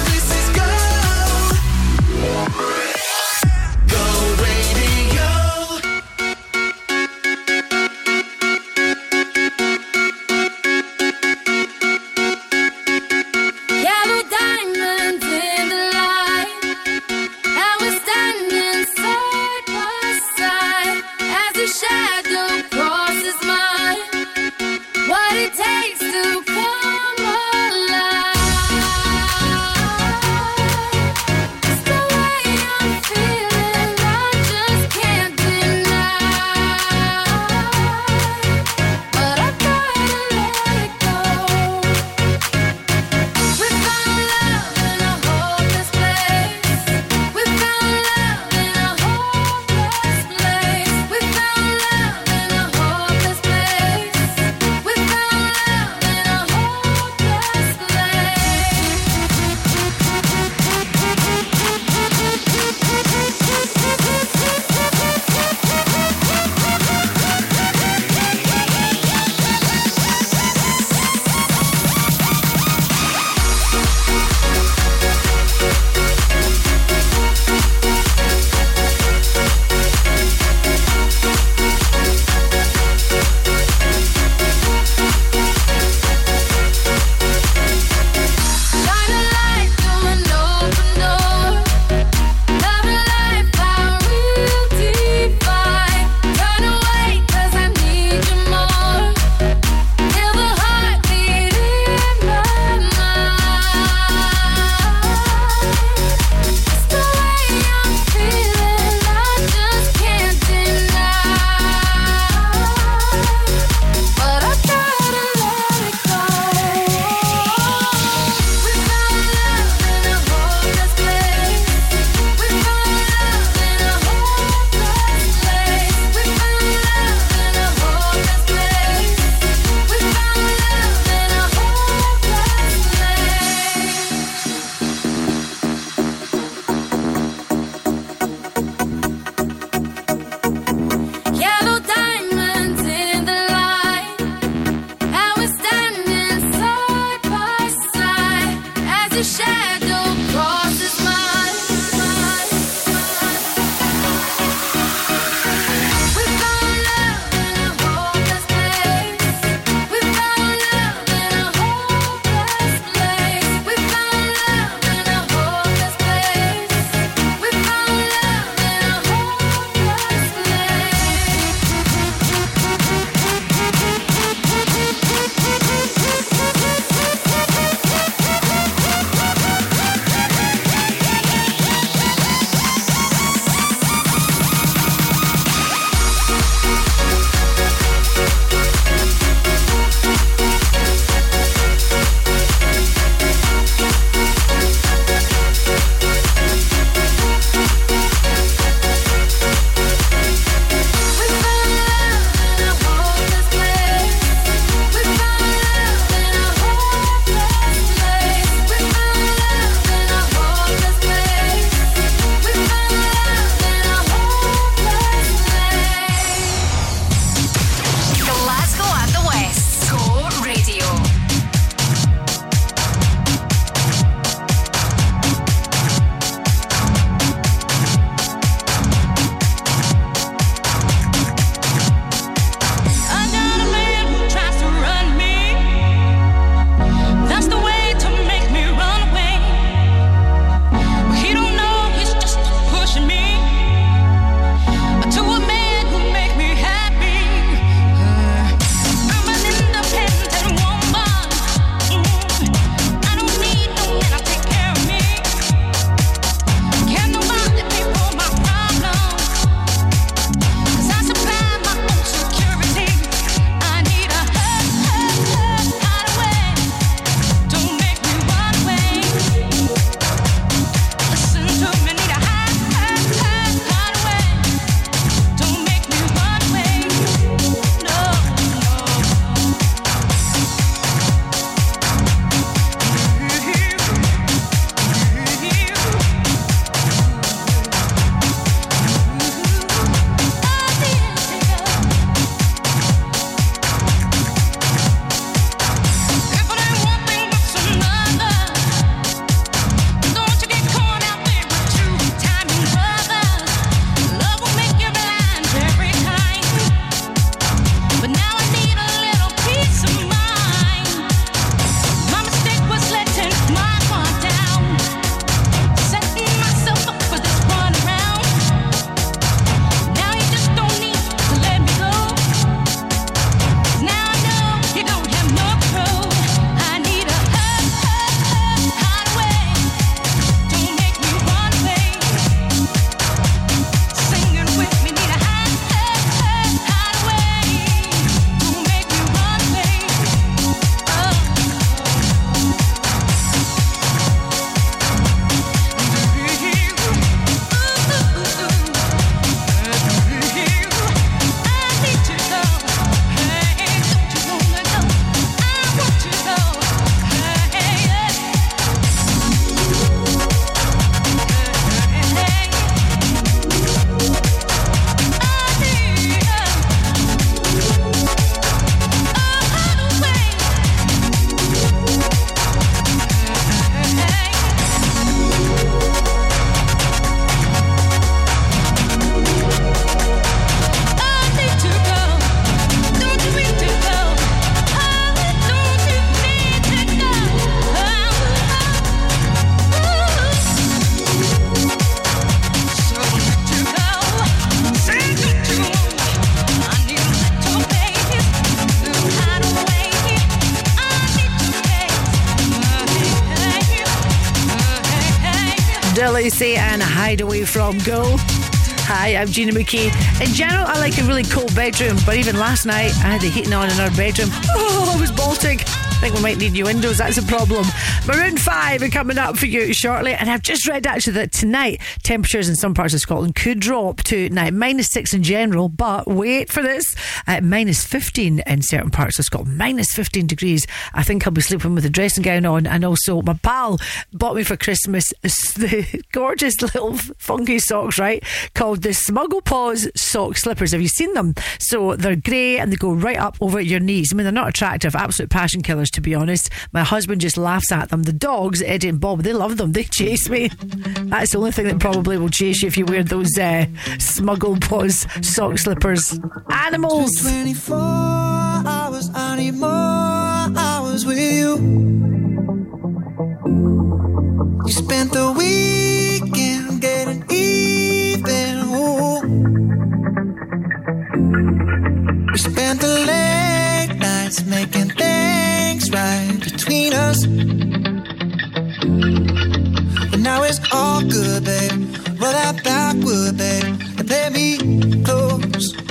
Speaker 14: Go. Go
Speaker 2: From Go. Hi, I'm Gina McKie. In general, I like a really cold bedroom, but even last night, I had the heating on in our bedroom. Oh, I was Baltic. I think we might need new windows. That's a problem. Maroon 5 are coming up for you shortly. And I've just read actually that tonight temperatures in some parts of Scotland could drop to now minus 6 in general, but wait for this minus 15 in certain parts of Scotland. Minus 15 degrees. I think I'll be sleeping with a dressing gown on. And also, my pal bought me for Christmas the gorgeous little funky socks, right? Called the Snuggle Paws sock slippers. Have you seen them? So they're grey and they go right up over your knees. I mean, they're not attractive, absolute passion killers, to be honest. My husband just laughs at them. The dogs, Eddie and Bob, they love them. They chase me. That's the only thing that probably will chase you if you wear those uh, Snuggle Paws sock slippers. Animals.
Speaker 29: 24 hours, I need more hours with you. You spent the weekend getting even. Ooh. We spent the late nights making things right between us. But now it's all good, babe. Roll that backward, babe, and play me close.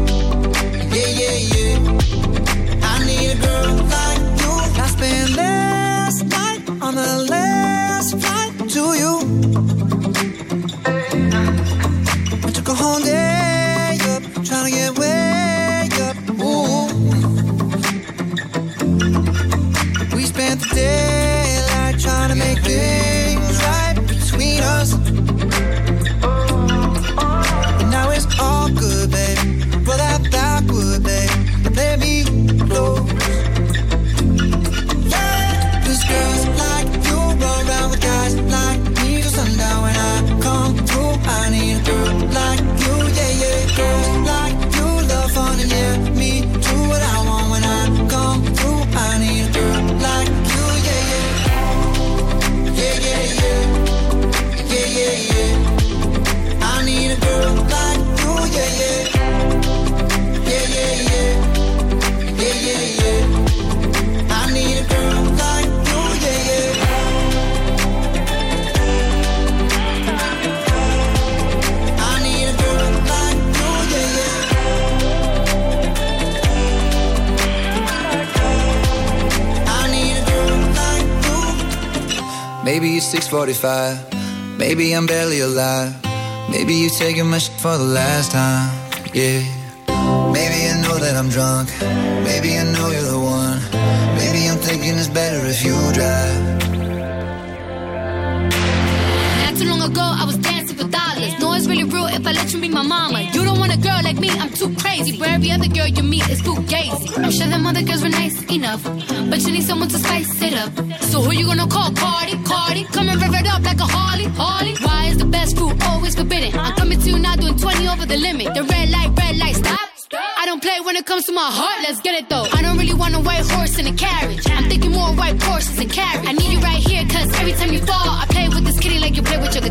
Speaker 30: 645. Maybe I'm barely alive. Maybe you taking my shit for the last time. Yeah. Maybe I know that I'm drunk. Maybe I know you're you
Speaker 21: be my mama. You don't want a girl like me, I'm too crazy. Where every other girl you meet is fugazi. I'm sure them other girls were nice enough, but you need someone to spice it up. So who you gonna call? Cardi, Cardi. Come and rev it up like a Harley, Harley. Why is the best food always forbidden? I'm coming to you now doing 20 over the limit. The red light, red light, stop. I don't play when it comes to my heart, let's get it though. I don't really want a white horse in a carriage. I'm thinking more white horses and carriage. I need you right here, cause every time you fall, I play with this kitty like you play with your guitar.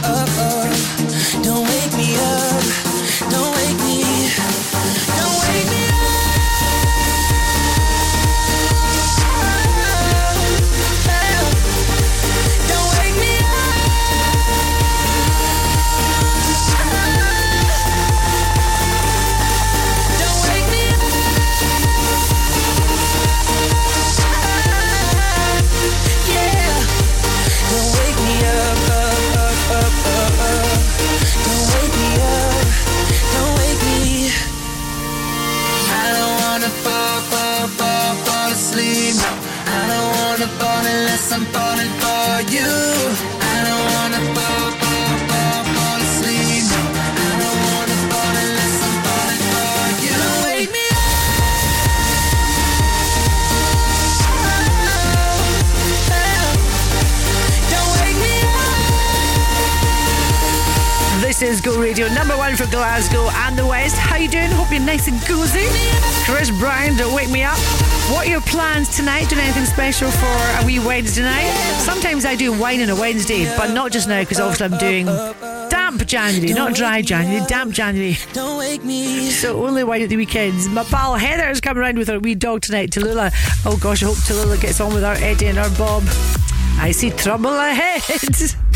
Speaker 2: Glasgow and the West. How you doing? Hope you're nice and cozy. Chris Brown, don't wake me up. What are your plans tonight? Doing anything special for a wee Wednesday night? Sometimes I do wine on a Wednesday, but not just now because obviously I'm doing damp January, not dry January, damp January.
Speaker 31: Don't wake me.
Speaker 2: So only wine at the weekends. My pal Heather is coming around with her wee dog tonight, Tallulah. Oh gosh, I hope Tallulah gets on with our Eddie and our Bob. I see trouble ahead.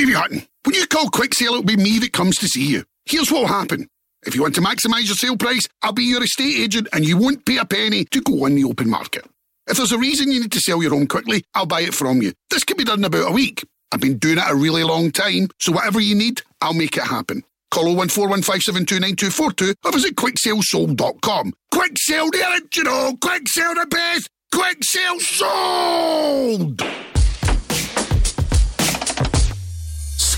Speaker 32: Davy Hutton. When you call Quick Sale, it'll be me that comes to see you. Here's what'll happen. If you want to maximise your sale price, I'll be your estate agent and you won't pay a penny to go on the open market. If there's a reason you need to sell your home quickly, I'll buy it from you. This can be done in about a week. I've been doing it a really long time, so whatever you need, I'll make it happen. Call 01415729242 or visit quicksalesold.com. Quick sale the original, quick sale the best, quick sale sold!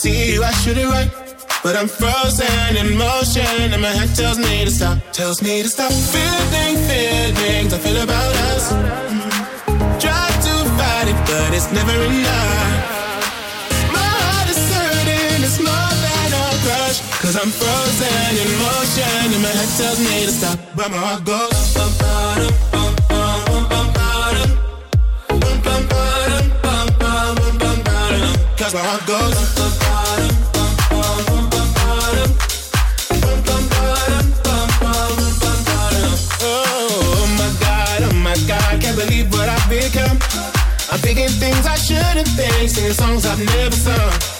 Speaker 31: See you, I should it right. But I'm frozen in motion, and my head tells me to stop, tells me to stop. Feeling feelings I feel about us. Try to fight it, but it's never enough. Cause I'm frozen in motion, and my head tells me to stop. But my heart goes. bum, ba-dum, bum, bum, bum, bum, ba-dum. Bum, bum, ba-dum, bum, bum, bum, bum, ba-dum. Cause my heart goes. bum, ba-dum, bum, bum, bum, bum, ba-dum. Bum, bum, ba-dum, bum, bum, bum, bum, ba-dum. Oh my god, oh my god, can't believe what I've become. I'm thinking things I shouldn't think, singing songs I've never sung.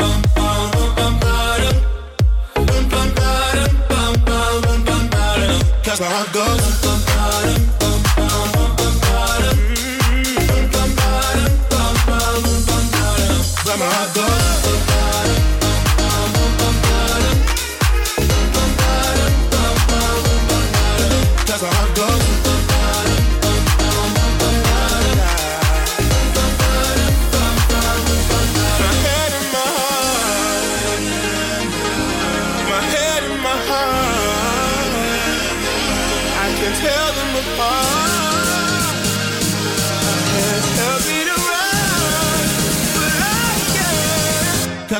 Speaker 31: Cause my heart goes. bum, ba-dum, bum,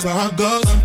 Speaker 31: my heart goes.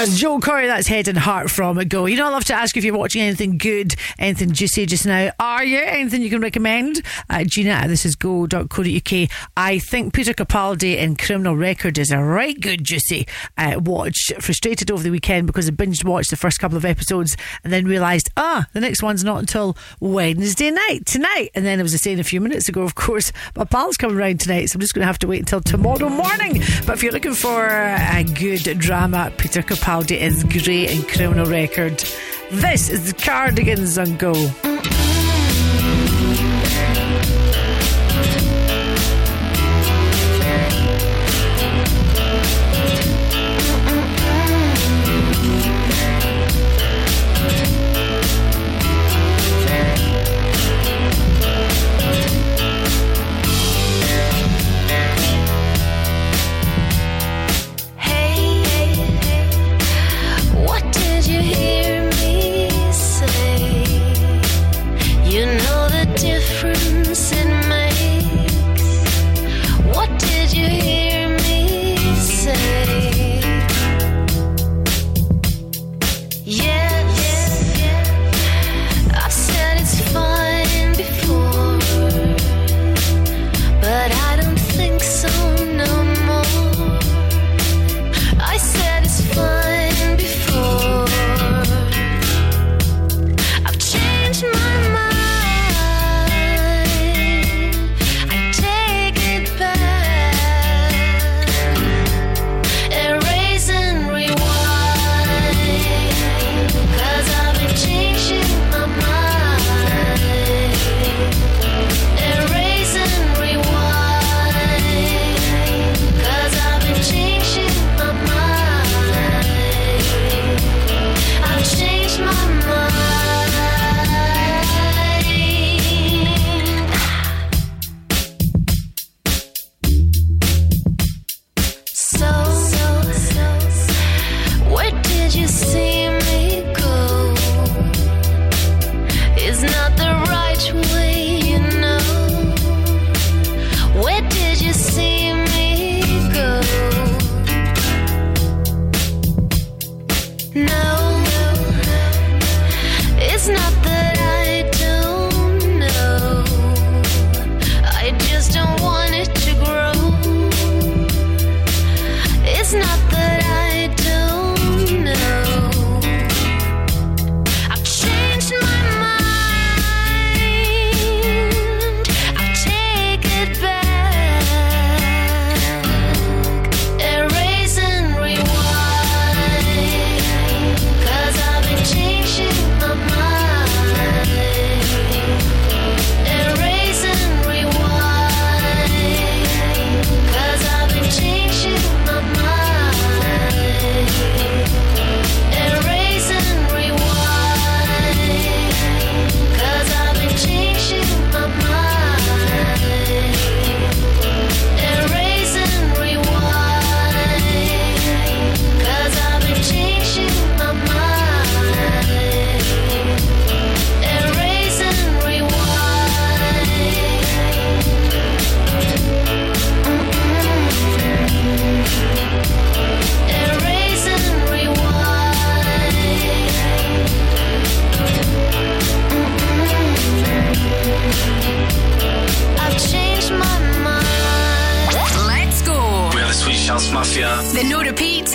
Speaker 31: Goes.
Speaker 2: Joel Corry, that's Head and Heart from Go. You know, I love to ask you if you're watching anything good, anything juicy just now. Are you? Anything you can recommend? Uh, Gina at this is go.co.uk. I think Peter Capaldi in Criminal Record is a right good juicy uh, watch. Frustrated over the weekend because I binged watched the first couple of episodes and then realised, ah, the next one's not until Wednesday night, tonight. And then I was a saying a few minutes ago, of course, my pal's coming round tonight, so I'm just going to have to wait until tomorrow morning. But if you're looking for a good drama, Peter Capaldi is great in Criminal Record. This is the Cardigans on
Speaker 16: Go.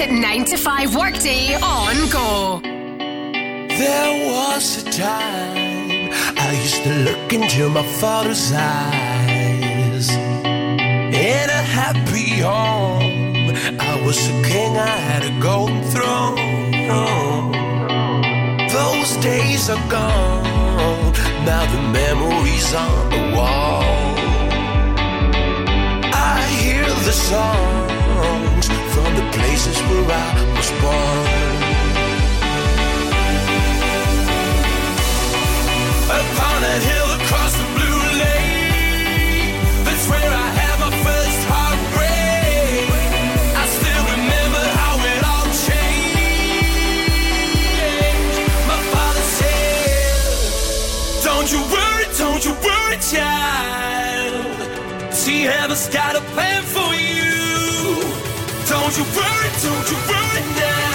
Speaker 16: At 9 to 5 workday on Go.
Speaker 17: There was a time I used to look into my father's eyes. In a happy home, I was a king, I had a golden throne. Those days are gone, now the memories on the wall. I hear the the places where I was born. Upon a hill across the blue lake, that's where I had my first heartbreak. I still remember how it all changed. My father said, Don't you worry, don't you worry, child. See, heaven's got a plan for you. Don't you worry, don't you worry now.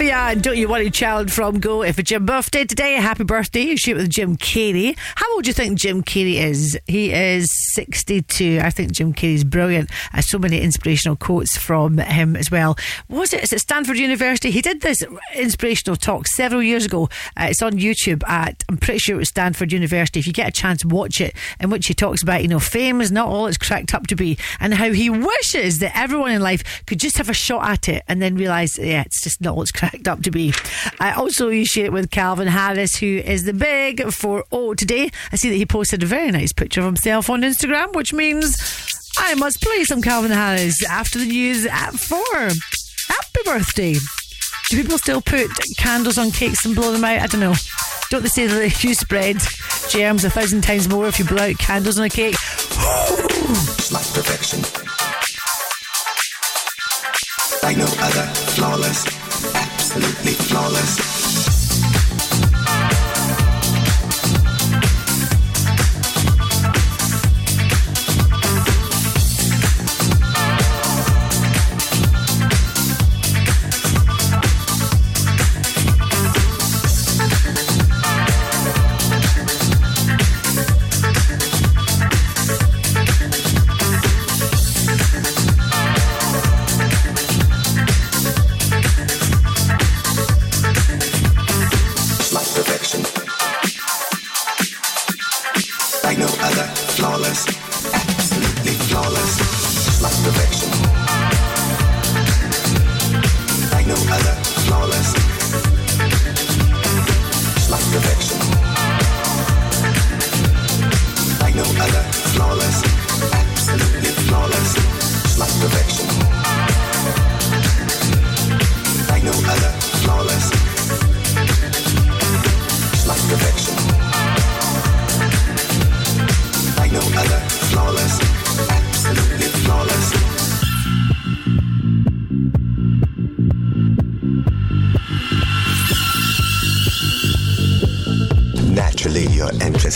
Speaker 17: And Don't You Worry Child
Speaker 2: from Go. If it's your birthday today, happy birthday. You shoot with Jim Carrey. How old do you think Jim Carrey is? He is 62. I think Jim Carrey's brilliant. Uh, so many inspirational quotes from him as well. Was it? Is it Stanford University? He did this inspirational talk several years ago. Uh, it's on YouTube at, I'm pretty sure it was Stanford University. If you get a chance, watch it, in which he talks about, you know, fame is not all it's cracked up to be and how he wishes that everyone in life could just have a shot at it and then realise, yeah, it's just not all it's cracked up to be. I also you share it with Calvin Harris, who is the big 4 0 today. I see that he posted a very nice picture of himself on Instagram, which means I must play some Calvin Harris after the news at 4. Happy birthday. Do people still put candles on cakes and blow them out? I don't know. Don't they say that if you spread germs a thousand times more if you blow out candles on a cake?
Speaker 33: Like perfection. Like no other, flawless, absolutely flawless.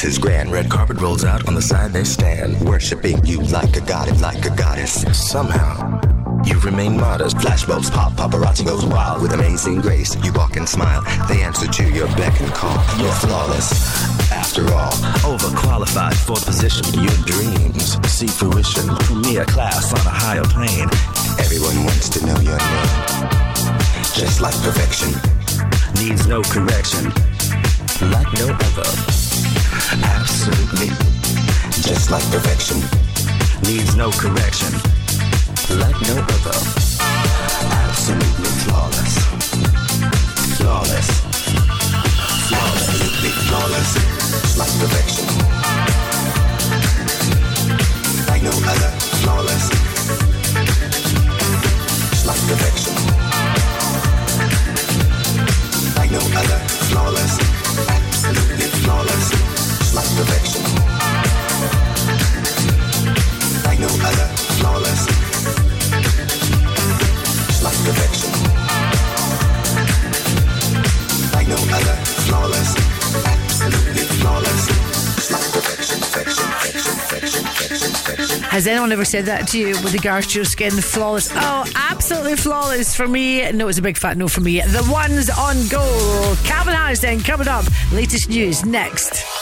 Speaker 34: Entrance grand. Red carpet rolls out on the side they stand, worshiping you like a god, like a goddess. Somehow, you remain modest. Flashbulbs pop, paparazzi goes wild with amazing grace. You walk and smile. They answer to your beck and call. You're flawless. After all, overqualified for the position. Your dreams see fruition. Premier class on a higher plane. Everyone wants to know your name. Just like perfection. Needs no correction. Like no other. Absolutely. Just like perfection. Needs no correction. Like no other. Absolutely flawless. Flawless. Absolutely flawless. Like perfection. Like no other. Flawless. Like perfection. Like no other. Flawless.
Speaker 2: Has anyone ever said that to you with regards to your skin? Flawless. Oh, absolutely flawless for me. No, it's a big fat no for me. The ones on Go. Calvin Harris then coming up. Latest news next.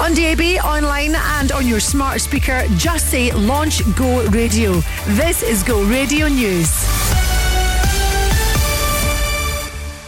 Speaker 2: On DAB, online, and on your smart speaker, just say Launch Go Radio. This is Go Radio News.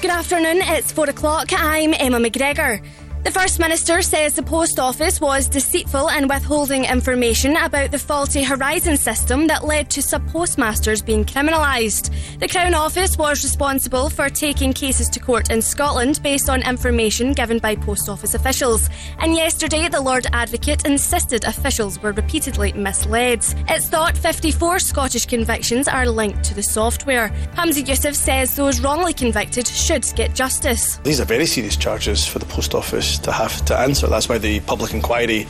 Speaker 23: Good afternoon, it's four o'clock. I'm Emma McGregor. The First Minister says the Post Office was deceitful in withholding information about the faulty Horizon system that led to sub postmasters being criminalised. The Crown Office was responsible for taking cases to court in Scotland based on information given by Post Office officials. And yesterday, the Lord Advocate insisted officials were repeatedly misled. It's thought 54 Scottish convictions are linked to the software. Humza Yousaf says those wrongly convicted should get justice.
Speaker 4: These are very serious charges for the Post Office to have to answer. That's why the public inquiry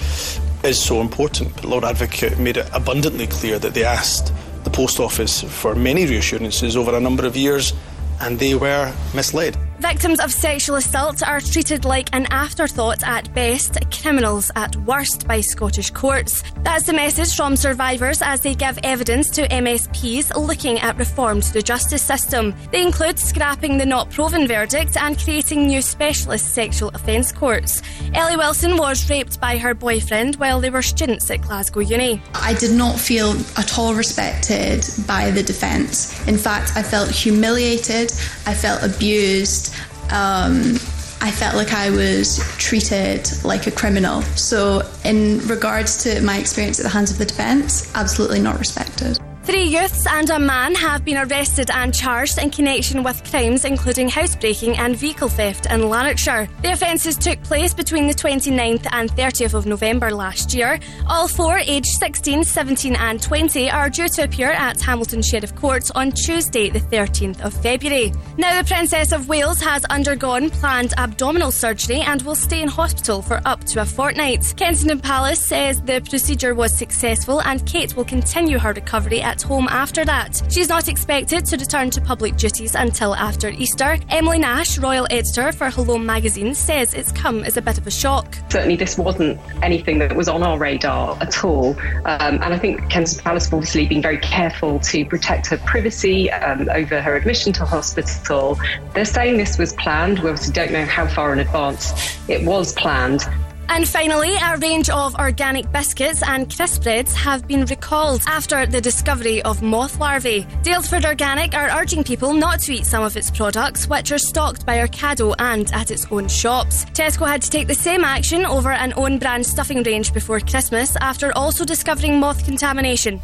Speaker 4: is so important. But Lord Advocate made it abundantly clear that they asked the Post Office for many reassurances over a number of years and they were misled.
Speaker 23: Victims of sexual assault are treated like an afterthought at best, criminals at worst by Scottish courts. That's the message from survivors as they give evidence to MSPs looking at reform to the justice system. They include scrapping the not proven verdict and creating new specialist sexual offence courts. Ellie Wilson was raped by her boyfriend while they were students at Glasgow Uni.
Speaker 24: I did not feel at all respected by the defence. In fact, I felt humiliated, I felt abused. Um, I felt like I was treated like a criminal. So, in regards to my experience at the hands of the defence, absolutely not respected.
Speaker 23: Three youths and a man have been arrested and charged in connection with crimes including housebreaking and vehicle theft in Lanarkshire. The offences took place between the 29th and 30th of November last year. All four, aged 16, 17, and 20, are due to appear at Hamilton Sheriff Court on Tuesday, the 13th of February. Now, the Princess of Wales has undergone planned abdominal surgery and will stay in hospital for up to a fortnight. Kensington Palace says the procedure was successful and Kate will continue her recovery at home after that. She's not expected to return to public duties until after Easter. Emily Nash, Royal Editor for Hello magazine, says it's come as a bit of a shock.
Speaker 35: certainly this wasn't anything that was on our radar at all. Um, and I think Kensington Palace have obviously been very careful to protect her privacy um, over her admission to hospital. They're saying this was planned. We obviously don't know how far in advance it was planned.
Speaker 23: And finally, a range of organic biscuits and crisp breads have been recalled after the discovery of moth larvae. Daylesford Organic are urging people not to eat some of its products, which are stocked by Ocado and at its own shops. Tesco had to take the same action over an own brand stuffing range before Christmas after also discovering moth contamination.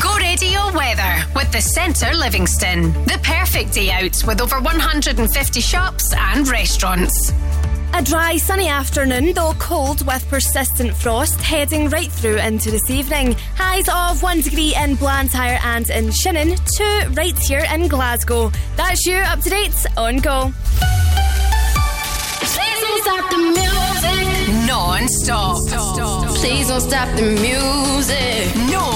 Speaker 7: Go radio weather with the Centre Livingston. The perfect day out with over 150 shops and restaurants.
Speaker 23: A dry, sunny afternoon, though cold with persistent frost heading right through into this evening. Highs of 1 degree in Blantyre and in Shannon, 2 right here in Glasgow. That's you up to date on Go.
Speaker 14: Please don't stop the music.
Speaker 7: Non stop.
Speaker 14: Please don't stop the music.
Speaker 7: No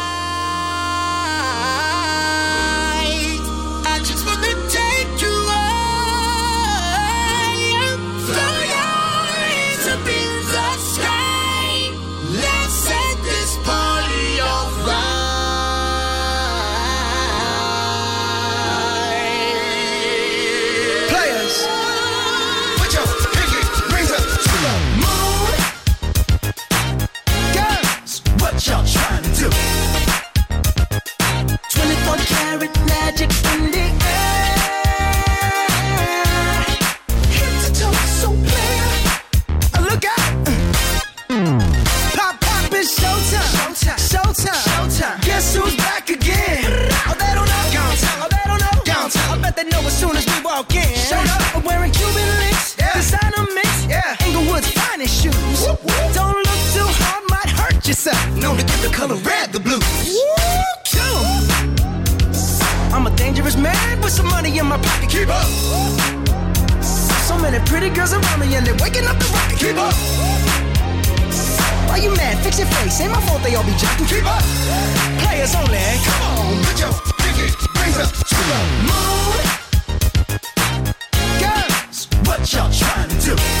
Speaker 18: in the air. Head to toe, so clear. Look! Pop, pop, showtime. Showtime. Showtime. Guess who's back again? They don't know. They don't know. I bet they know as soon as we walk in. Showed up. Wearing Cuban Keep up. So many pretty girls around me and they're waking up the rocket. Keep up. Why you mad? Fix your face. Ain't my fault they all be jocking. Keep up. Players only. Come on, put your pinky rings up to the moon. Girls, what y'all trying to do?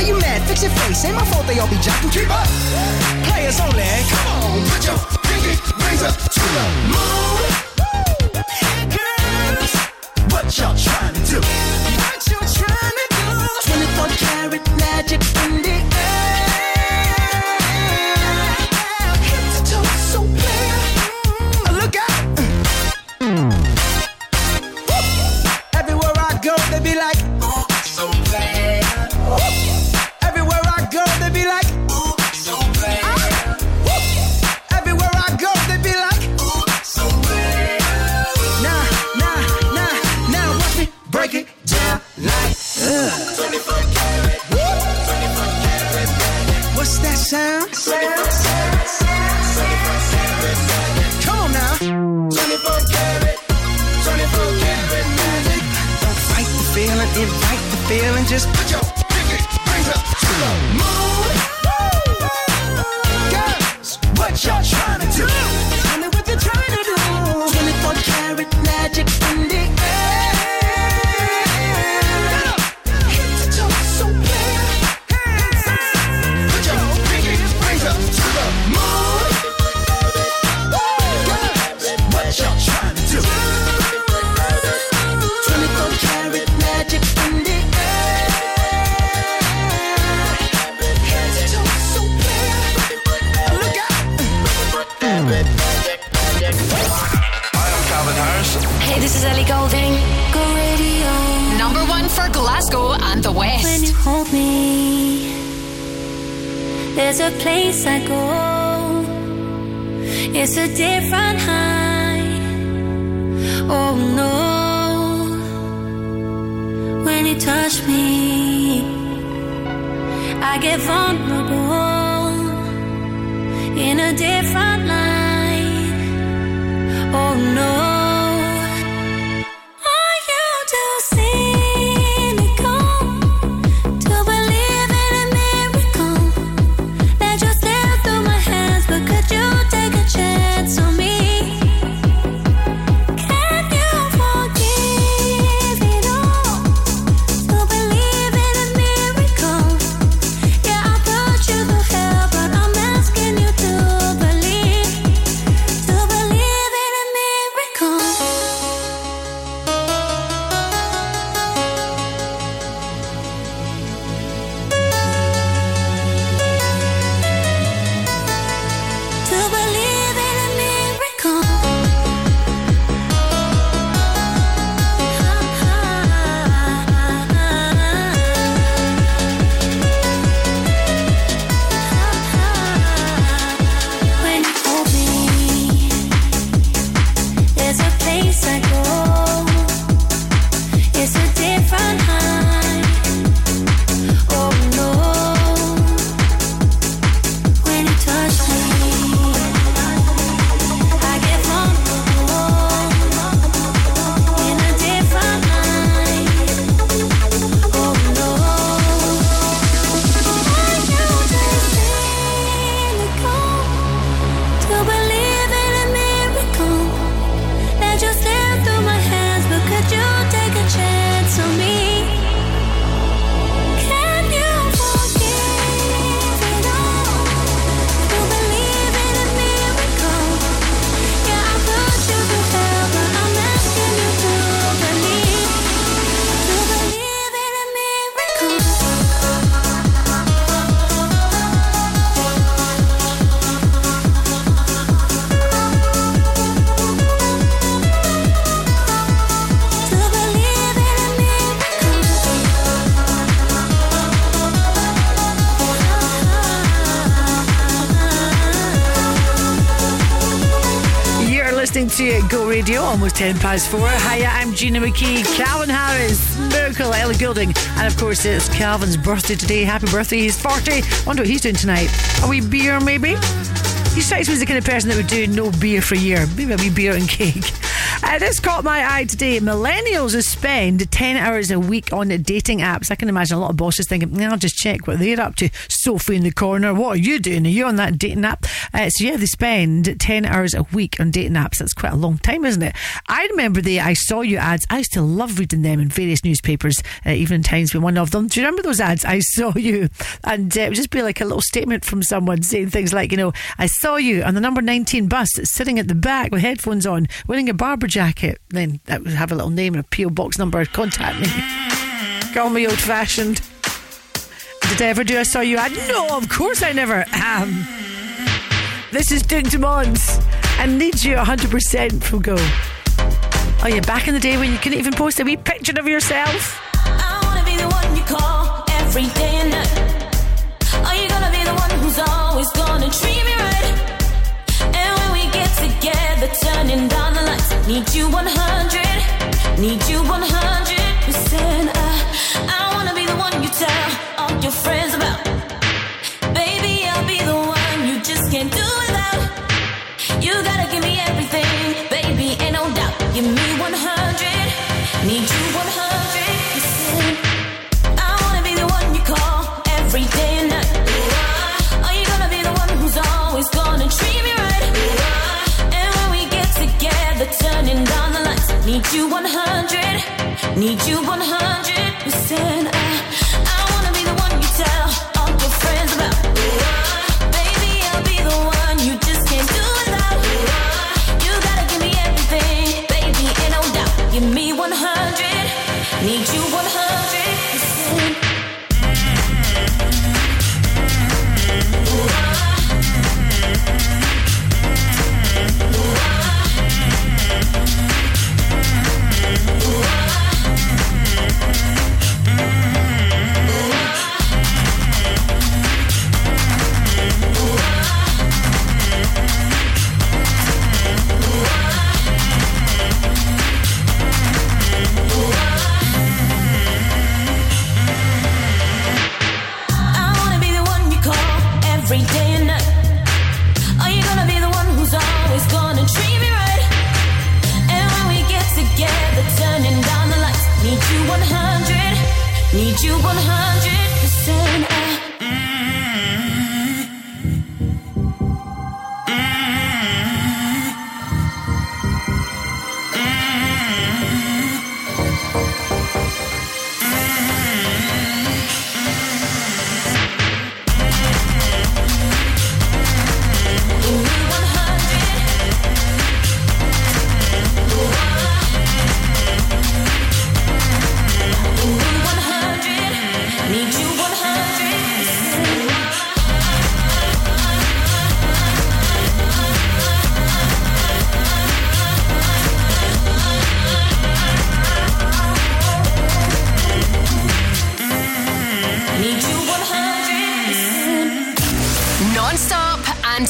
Speaker 18: Why you mad? Fix your face. Ain't my fault they all be jocking. Keep up. Players only. Come on, put your pinky rings up to the moon. Girls, what y'all trying to do? What you trying to do? 24 karat magic in Just put your
Speaker 2: almost 10 past 4. Hiya, I'm Gina McKie, Calvin Harris, Miracle, Ellie Goulding, and of course it's Calvin's birthday today. Happy birthday, he's 40. wonder what he's doing tonight. A wee beer, maybe? He strikes me as the kind of person that would do no beer for a year. Maybe a wee beer and cake. Uh, this caught my eye today. Millennials spend 10 hours a week on dating apps. I can imagine a lot of bosses thinking, "Nah, I'll just check what they're up to. Sophie in the corner, what are you doing? Are you on that dating app? Uh, so, yeah, they spend 10 hours a week on dating apps. That's quite a long time, isn't it? I remember the I Saw You ads. I used to love reading them in various newspapers, uh, Evening Times being one of them. Do you remember those ads? I saw you. And uh, it would just be like a little statement from someone saying things like, you know, I saw you on the number 19 bus sitting at the back with headphones on, wearing a Barbour jacket. Then that would have a little name and a P.O. box number. Contact me. Call me old fashioned. Did I ever do I saw you ad? No, of course I never am. This is Duke Dumont and Need You 100% from Go. Oh, yeah, back in the day when you couldn't even post a wee picture of yourself.
Speaker 28: I wanna be the one you call every day and night. Are you gonna be the one who's always gonna treat me right? And when we get together, turning down the lights, need you 100, need you 100 percent. I, I wanna be the one you tell all your friends about. You 100, need you 100%. Need you 100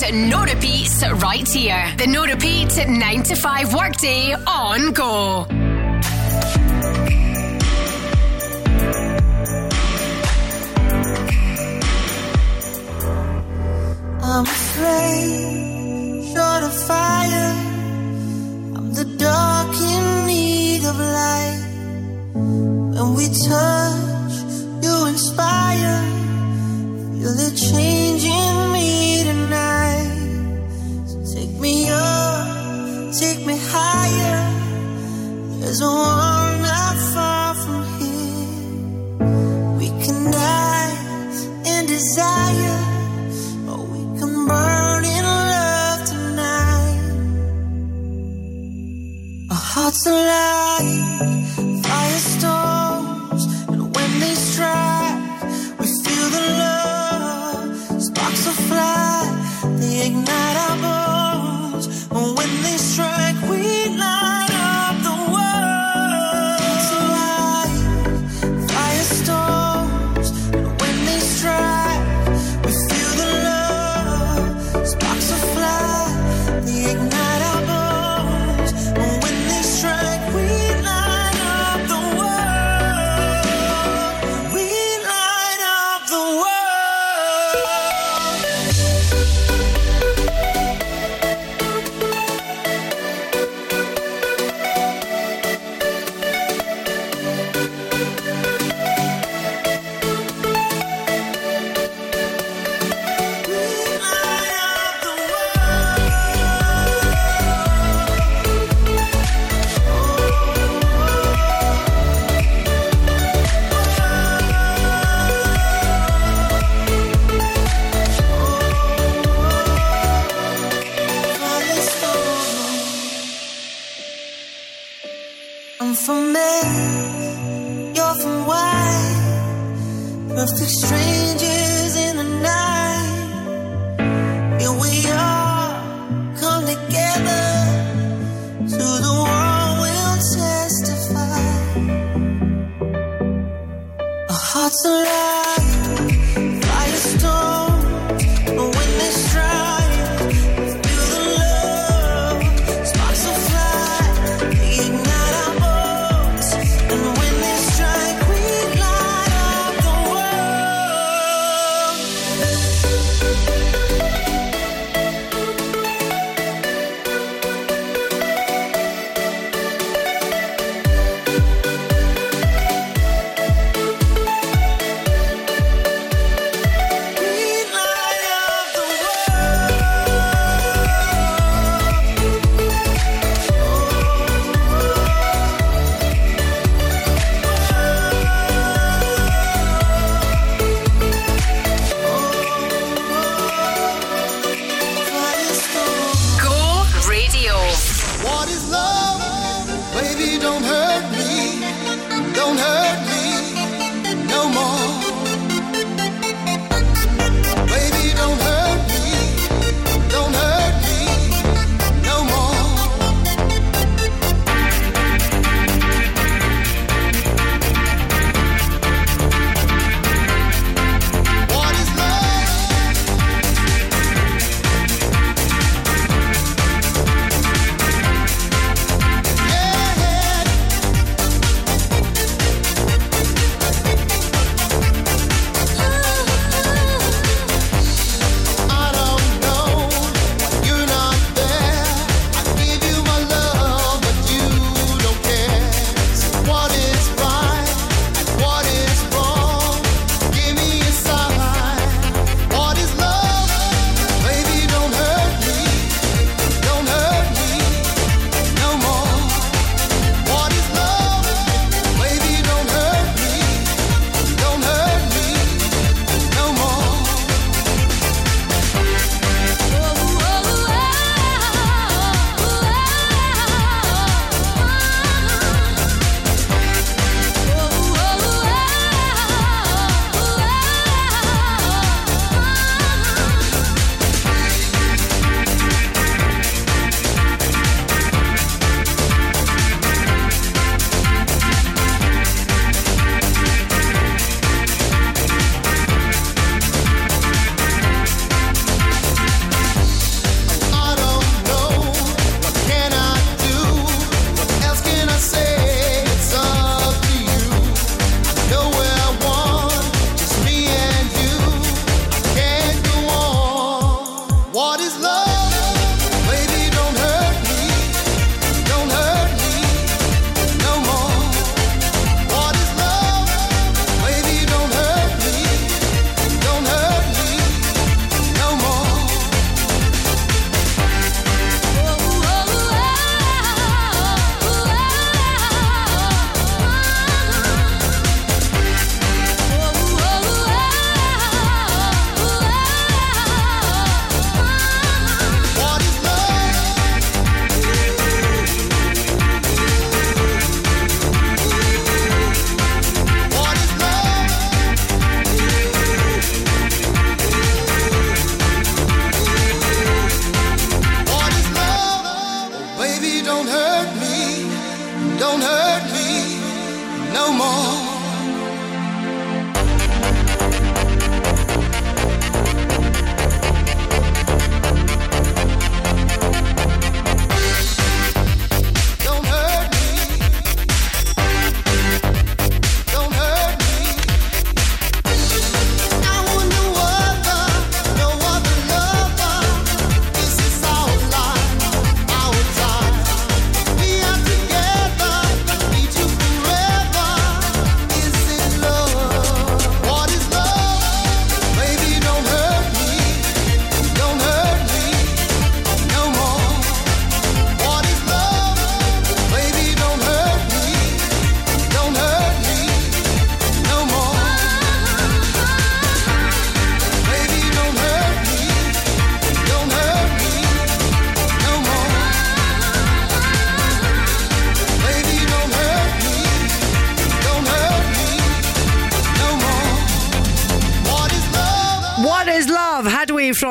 Speaker 36: And
Speaker 7: no repeats right here. The no repeat 9 to 5 workday on go.
Speaker 11: I'm a flame, short of fire. I'm the dark in need of light. When we touch, you inspire. Feel the change in me me up, take me higher. There's a world not far from here. We can die in desire. Or we can burn in love tonight. Our hearts alive,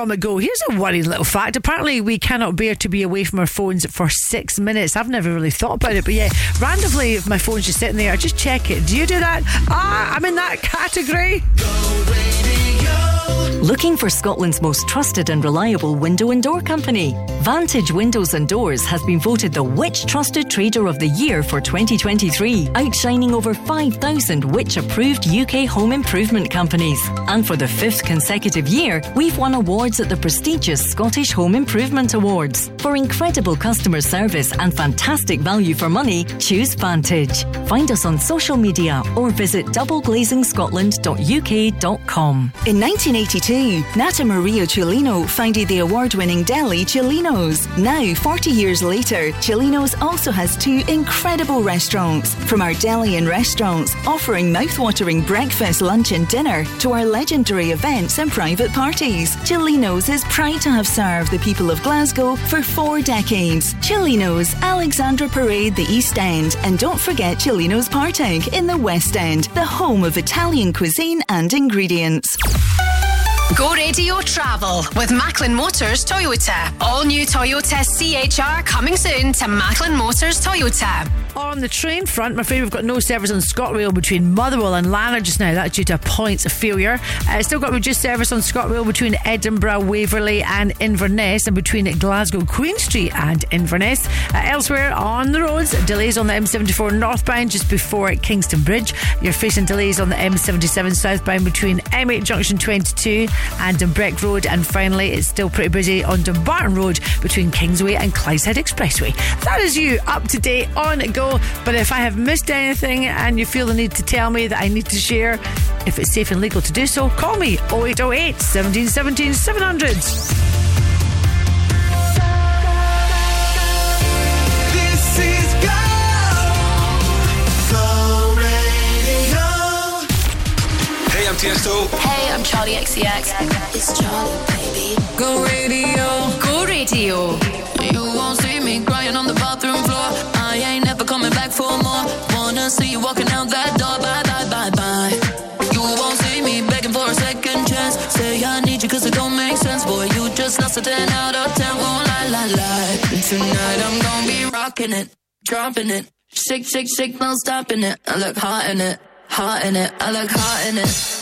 Speaker 2: Hadway from it go. Here's a worrying little fact. Apparently, we cannot bear to be away from our phones for six minutes. I've never really thought about it, but yeah, randomly, if my phone's just sitting there, I just check it. Do you do that? Ah, I'm in that category.
Speaker 37: Looking for Scotland's most trusted and reliable window and door company? Vantage Windows and Doors has been voted the Which Trusted Trader of the Year for 2023, outshining over 5,000 Which approved UK home improvement companies. And for the fifth consecutive year, we've won awards at the prestigious Scottish Home Improvement Awards. For incredible customer service and fantastic value for money, choose Vantage. Find us on social media or visit doubleglazingscotland.uk.com.
Speaker 1: In 1982, Nata Maria Celino founded the award winning deli Celino's. Now, 40 years later, Celino's also has two incredible restaurants. From our deli and restaurants, offering mouth-watering breakfast, lunch, and dinner, to our legendary events and private parties, Celino's is proud to have served the people of Glasgow for four decades. Celino's, Alexandra Parade, the East End, and don't forget Celino's Partick in the West End, the home of Italian cuisine and ingredients.
Speaker 7: Go Radio Travel with Macklin Motors Toyota. All new Toyota CHR coming soon to Macklin Motors Toyota.
Speaker 2: On the train front, I'm afraid we've got no service on ScotRail between Motherwell and Lanark just now. That's due to a points of failure. Uh, still got reduced service on ScotRail between Edinburgh, Waverley, and Inverness, and between Glasgow, Queen Street, and Inverness. Uh, elsewhere on the roads, delays on the M74 northbound just before Kingston Bridge. You're facing delays on the M77 southbound between M8 Junction 22 and Dumbreck Road. And finally, it's still pretty busy on Dumbarton Road between Kingsway and Clydeside Expressway. That is you up to date on go. But if I have missed anything and you feel the need to tell me that I need to share, if it's safe and legal to do so, call me 0808 1717 700.
Speaker 38: Tiesto.
Speaker 39: Hey, I'm Charli XCX. It's Charli, baby.
Speaker 28: Go radio.
Speaker 7: Go Radio.
Speaker 28: You won't see me crying on the bathroom floor. I ain't never coming back for more. Wanna see you walking out that door. Bye, bye, bye, bye. You won't see me begging for a second chance. Say I need you cause it don't make sense. Boy, you just lost a 10 out of 10. Won't lie, lie, lie. Tonight I'm gonna be rocking it, dropping it. Shake, shake, shake, no stopping it. I look hot in it, hot in it. I look hot in it.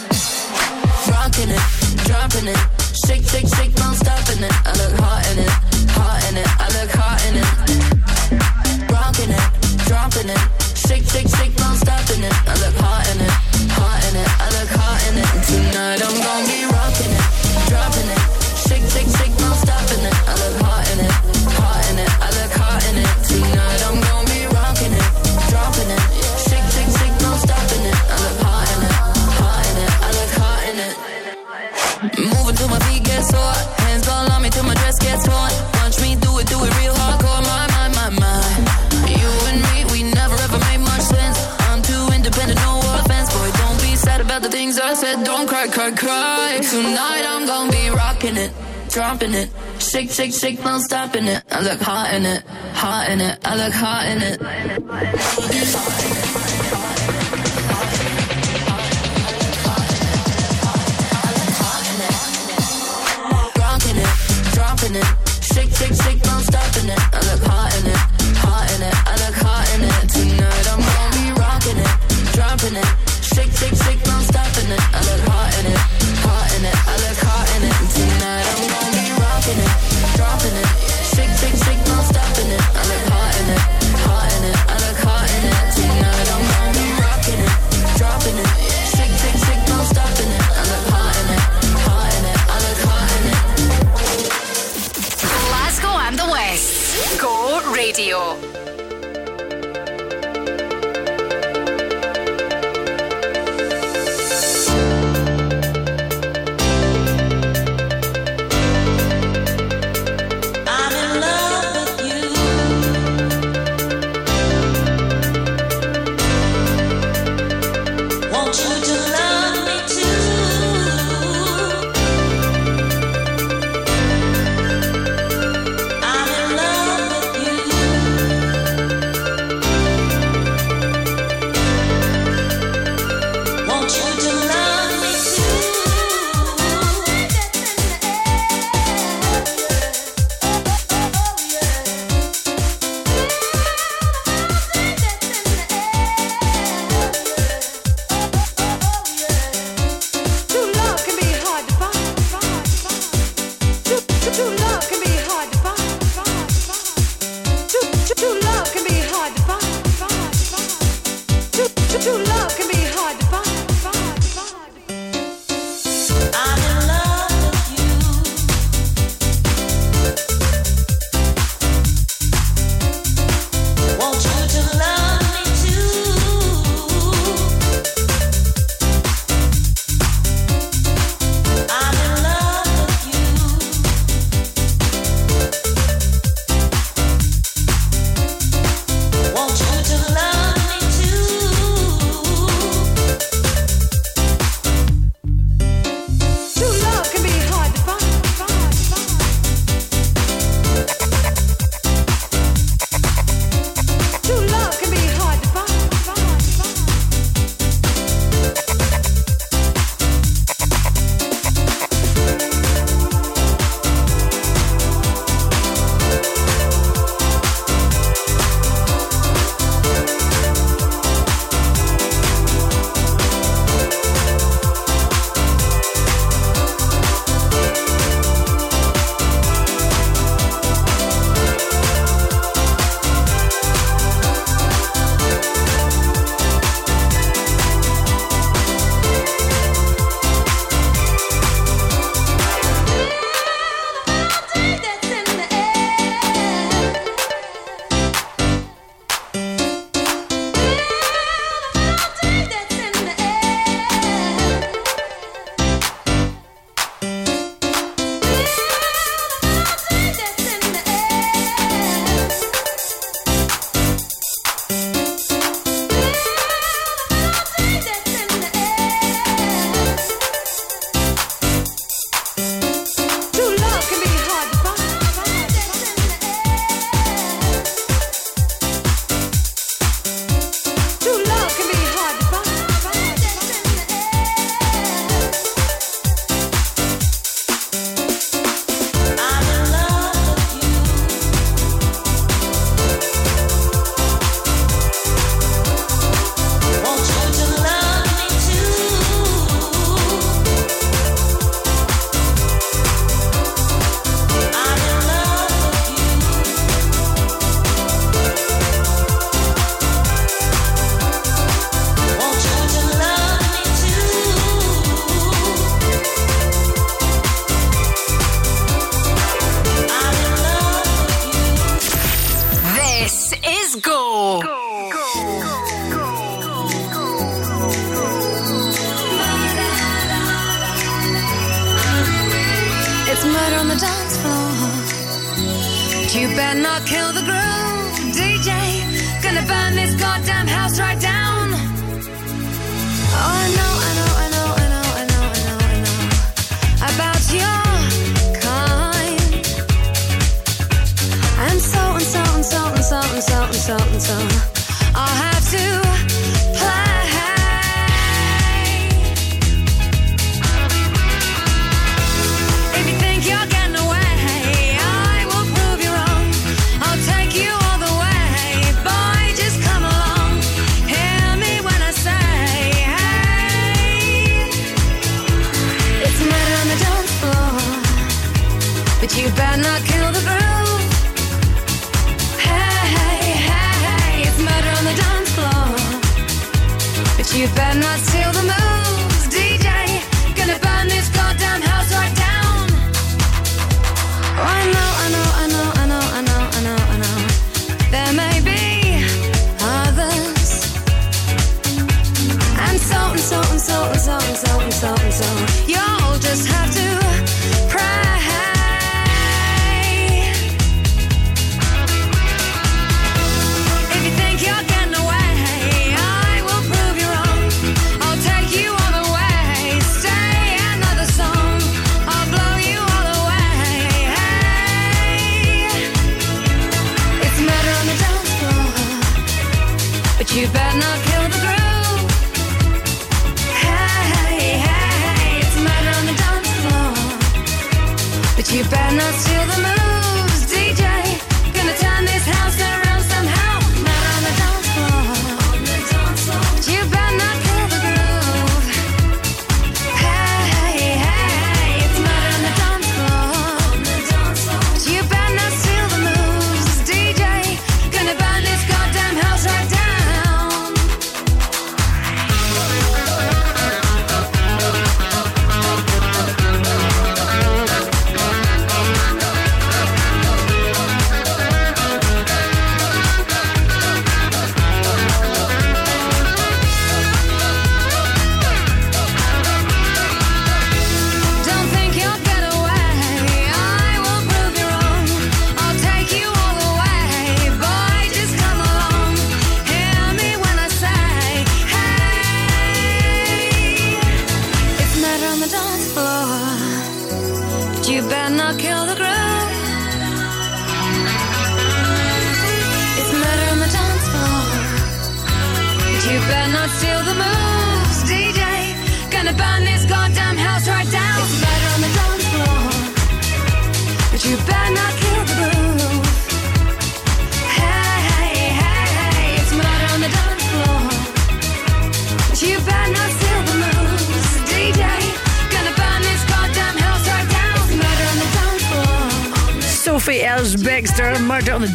Speaker 28: Rocking it, dropping it. Shake, shake, shake, no stopping it. I look hot in it, hot in it. I look hot in it. Rocking it, dropping it. Shake, shake, shake, no stopping it. I look hot in it, hot in it. I look hot in it. Tonight I'm gonna be rocking it, dropping it. Moving till my feet get sore. Hands all on me till my dress gets torn. Watch me do it, do it real hardcore. My, my, my, my. You and me, we never ever made much sense. I'm too independent, no offense. Boy, don't be sad about the things I said. Don't cry, cry, cry. Tonight I'm gonna be rocking it, dropping it. Shake, shake, shake, no stopping it. I look hot in it, hot in it. I look hot in it. Stopping it. I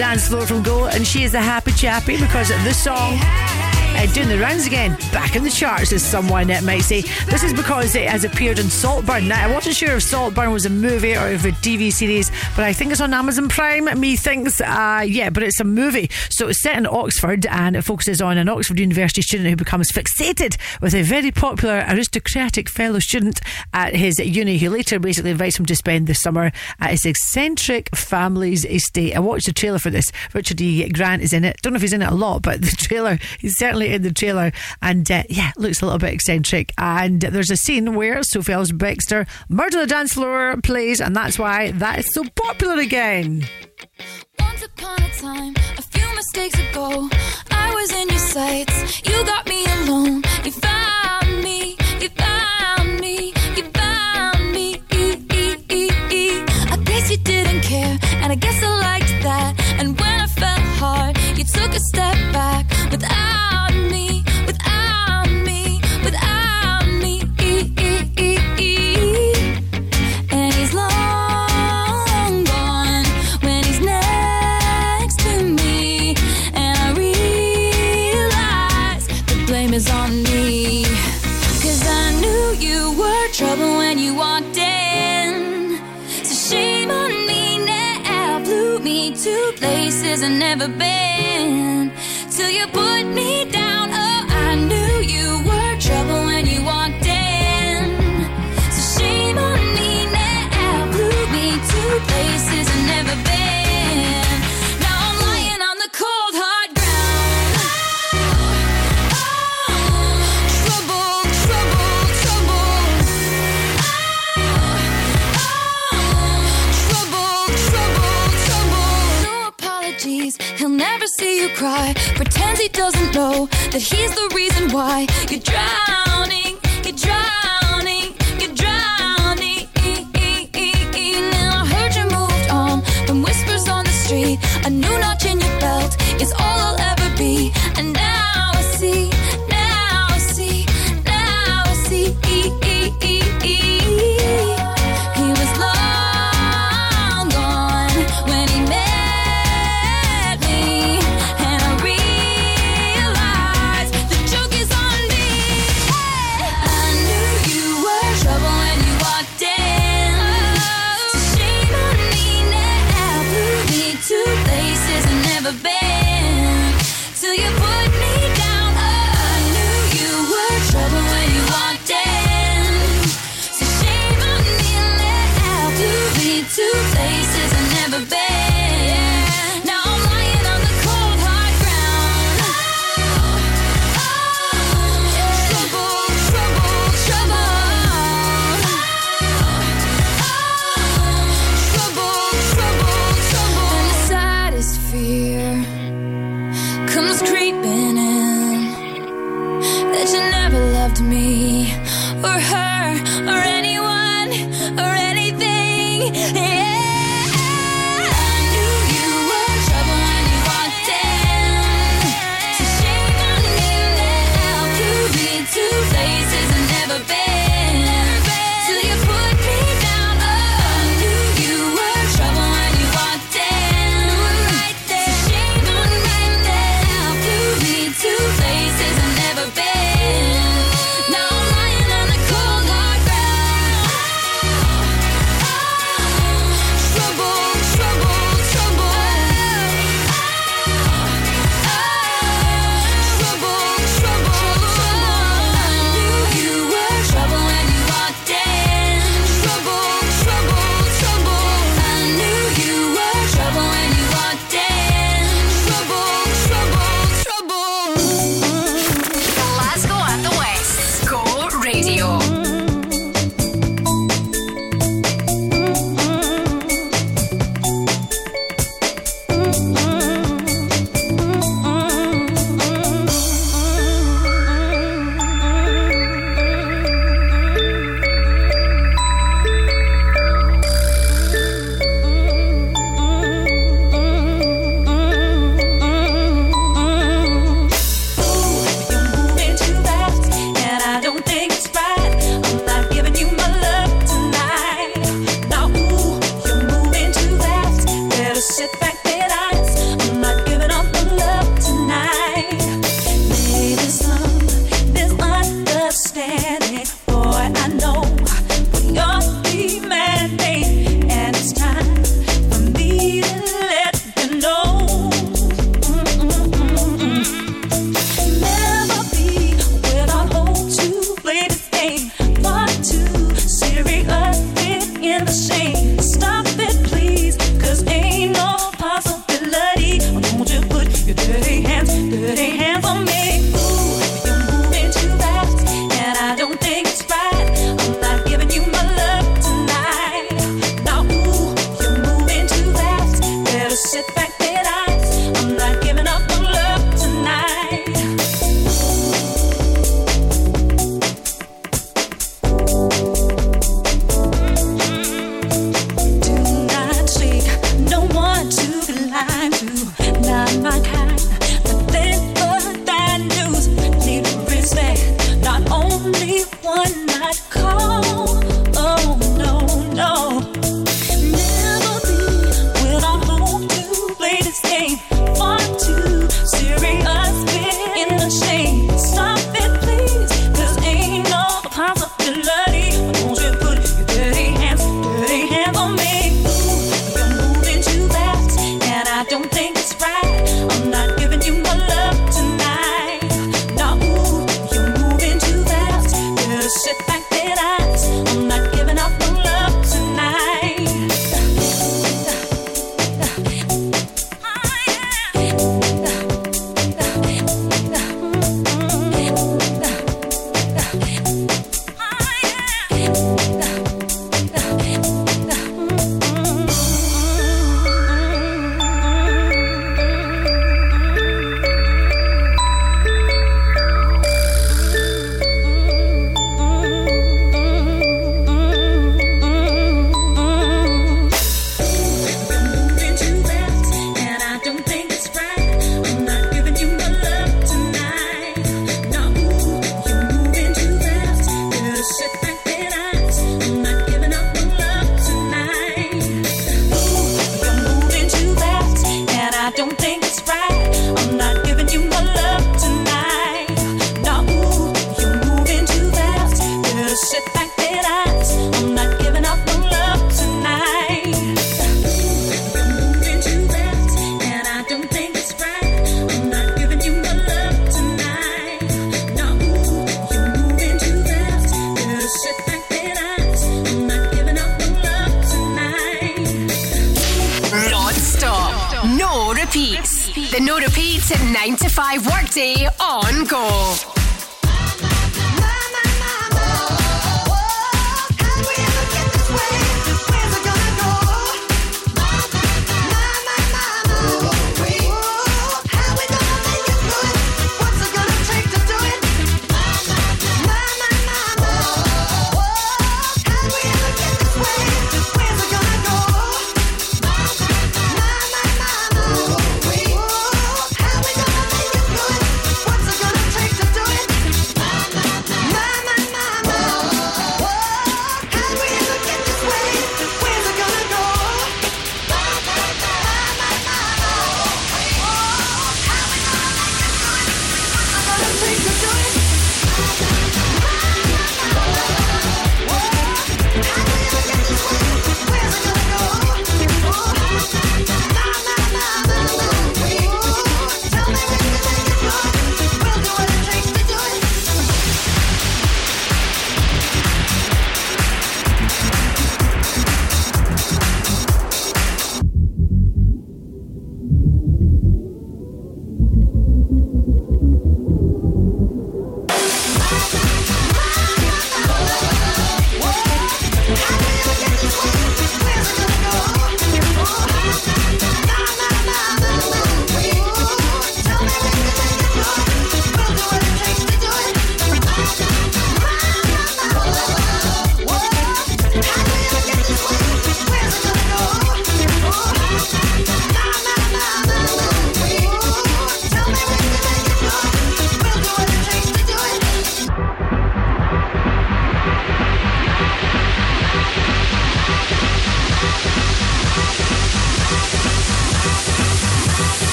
Speaker 28: Dance Floor
Speaker 2: from Go, and she is a happy chappy because of this song. Doing the rounds again, back in the charts, as someone might say. This is because it has appeared in Saltburn. Now, I wasn't sure if Saltburn was a movie or if a TV series, but I think it's on Amazon Prime. Me thinks, uh, yeah, but it's a movie. So it's set in Oxford and it focuses on an Oxford University student who becomes fixated with a very popular aristocratic fellow student at his uni who later basically invites him to spend the summer at his eccentric family's estate. I watched the trailer for this. Richard E. Grant is in it. Don't know if he's in it a lot, but the trailer, he's certainly in the trailer. And uh, yeah, looks a little bit eccentric. And there's a scene where Sophie Ellis Murder on the Dance Floor, plays, and that's why that is so popular again.
Speaker 28: Once upon a time, a few mistakes ago, I was in your sights. You got me alone. You found me. You found me. You found me. Guess you didn't care, and I guess I liked that. And when I felt hard, you took a step back without I've never been. Till you put me down.
Speaker 14: never see you cry. Pretends he doesn't know that he's the reason why you're drowning, you're drowning, you're drowning. Now I heard you moved on from whispers on the street. A new notch in your belt is all I'll ever
Speaker 40: be.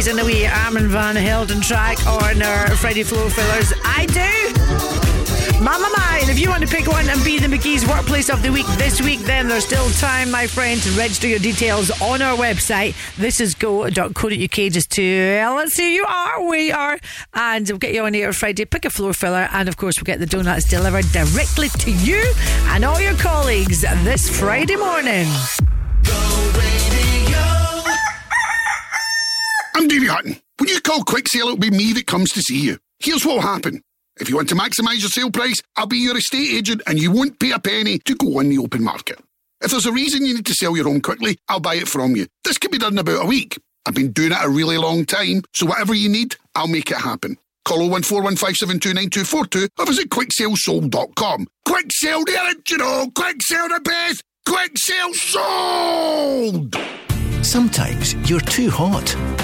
Speaker 2: Squeeze in wee Armand van Helden track on our Friday Floor Fillers, I do. Mama mine, if you want to pick one and be the McKie's Workplace of the Week this week, then there's still time, my friend, to register your details on our website. This is go.co.uk just to let's see who you are, we are, and we'll get you on here Friday. Pick a floor filler, and of course, we'll get the donuts delivered directly to you and all your colleagues this Friday morning.
Speaker 19: Quick Sale, it'll be me that comes to see you. Here's what'll happen. If you want to maximise your sale price, I'll be your estate agent and you won't pay a penny to go on the open market. If there's a reason you need to sell your home quickly, I'll buy it from you. This can be done in about a week. I've been doing it a really long time, so whatever you need, I'll make it happen. Call 01415729242 or visit quicksalesold.com. Quick sale, you know. Quick sale the best. Quick sale sold.
Speaker 22: Sometimes you're too hot.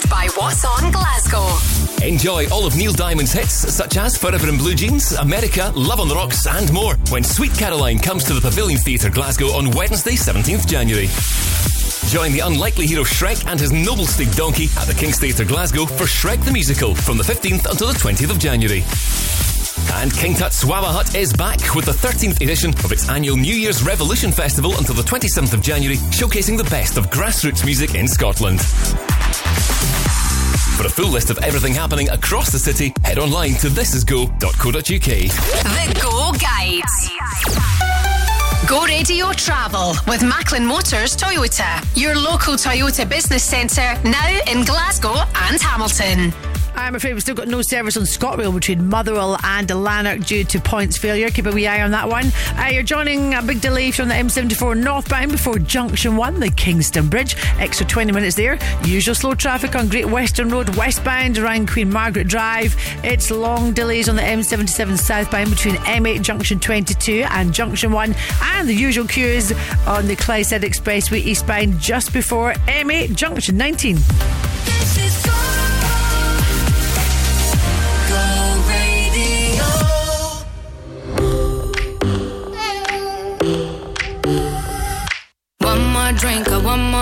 Speaker 7: Powered by What's On Glasgow.
Speaker 41: Enjoy all of Neil Diamond's hits, such as Forever in Blue Jeans, America, Love on the Rocks, and more, when Sweet Caroline comes to the Pavilion Theatre Glasgow on Wednesday, 17th January. Join the unlikely hero Shrek and his noble steed Donkey at the King's Theatre Glasgow for Shrek the Musical from the 15th until the 20th of January. And King Tut's Wah Wah Hut is back with the 13th edition of its annual New Year's Revolution Festival until the 27th of January, showcasing the best of grassroots music in Scotland. For a full list of everything happening across the city, head online to thisisgo.co.uk.
Speaker 7: The Go Guide.
Speaker 16: Go Radio Travel with Macklin Motors Toyota, your local Toyota business centre now in Glasgow and Hamilton.
Speaker 2: I'm afraid we've still got no service on ScotRail between Motherwell and Lanark due to points failure. Keep a wee eye on that one. Uh, you're joining a big delay from the M74 northbound before Junction 1, the Kingston Bridge. Extra 20 minutes there. Usual slow traffic on Great Western Road westbound around Queen Margaret Drive. It's long delays on the M77 southbound between M8 Junction 22 and Junction 1. And the usual queues on the Clydeside Expressway eastbound just before M8 Junction 19.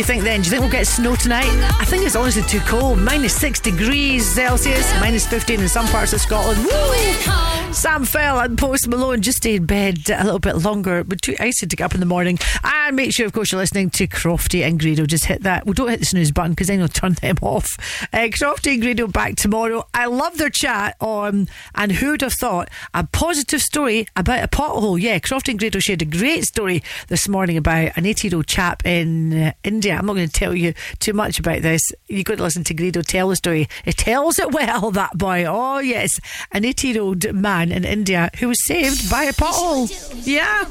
Speaker 2: you think then? Do you think we'll get snow tonight? I think it's honestly too cold. Minus six degrees Celsius, minus 15 in some parts of Scotland. Woo! Sam Fell and Post Malone just stay in bed a little bit longer, but too icy to get up in the morning. And make sure, of course, you're listening to Crofty and Greedo. Just hit that. Well, don't hit the snooze button because then you'll turn them off. Uh, Crofty and Greedo back tomorrow. I love their chat on, and who'd have thought a positive story about a pothole? Yeah, Crofty and Greedo shared a great story this morning about an 80 year old chap in uh, India. I'm not going to tell you too much about this. You've got to listen to Greedo tell the story. He tells it well, that boy. Oh, yes. An 80 year old man in India who was saved by a pothole. Yeah.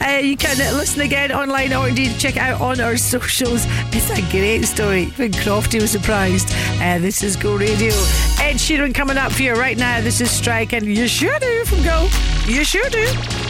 Speaker 2: Uh, you can listen again online or indeed check out on our socials. It's a great story. Even Crofty was surprised. Uh, this is Go Radio. Ed Sheeran coming up for you right now. This is Strike and You Sure Do from Go. You sure do.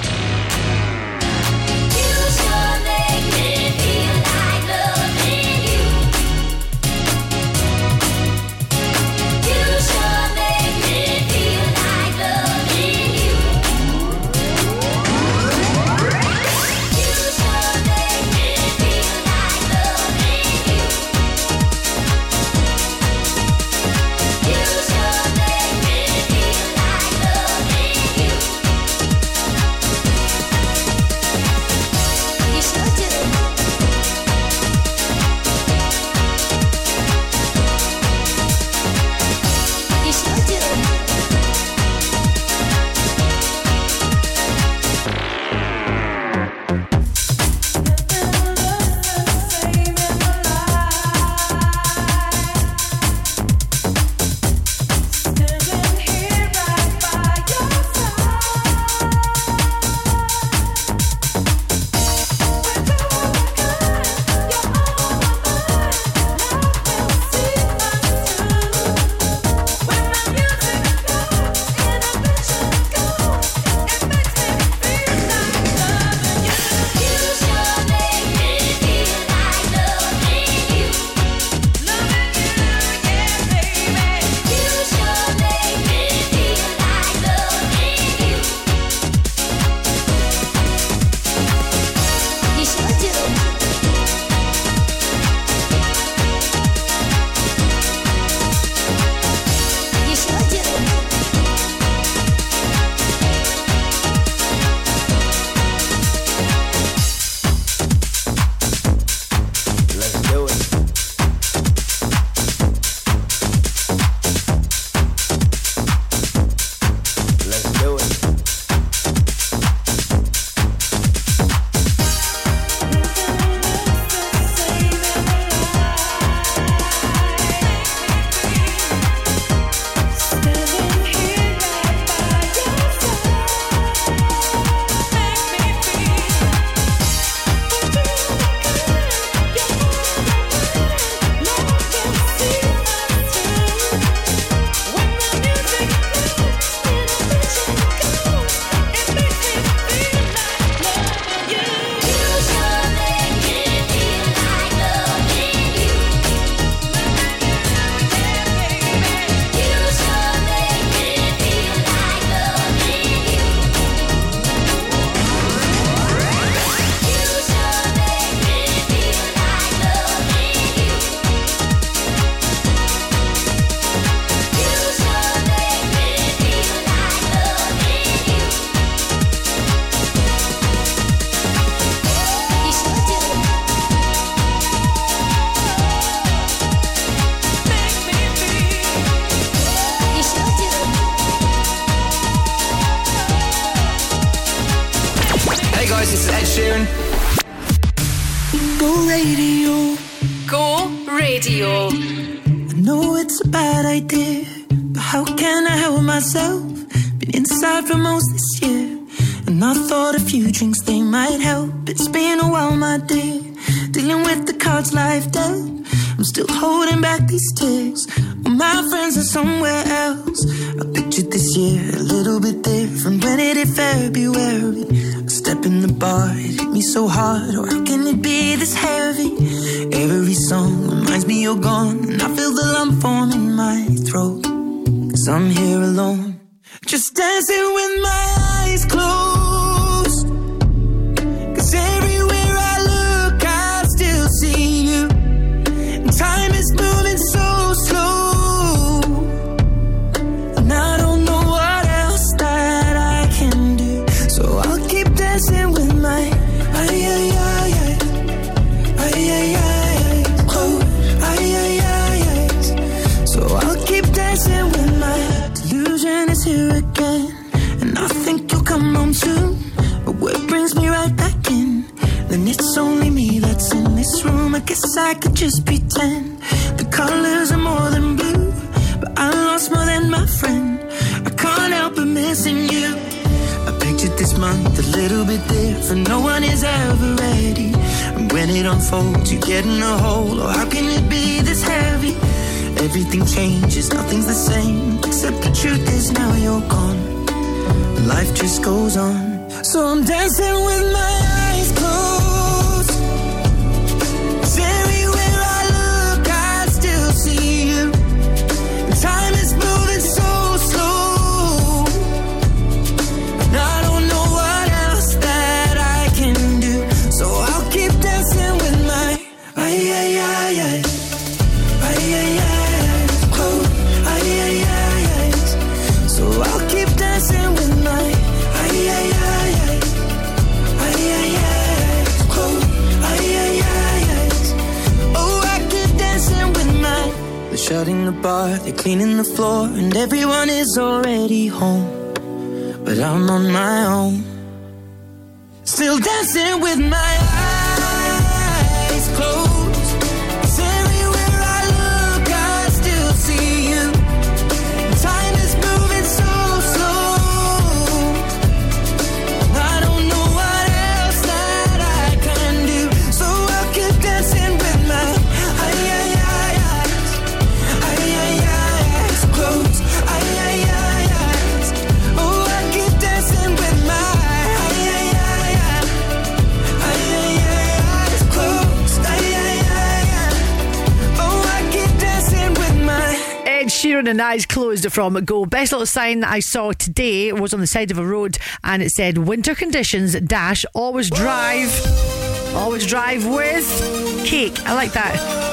Speaker 18: cleaning the floor, and everyone is already home. But I'm on my own, still dancing with my. and that is closed
Speaker 2: from Go. Best little sign that I saw today was on the side of a road, and it said "Winter conditions dash always drive, always drive with cake." I like that.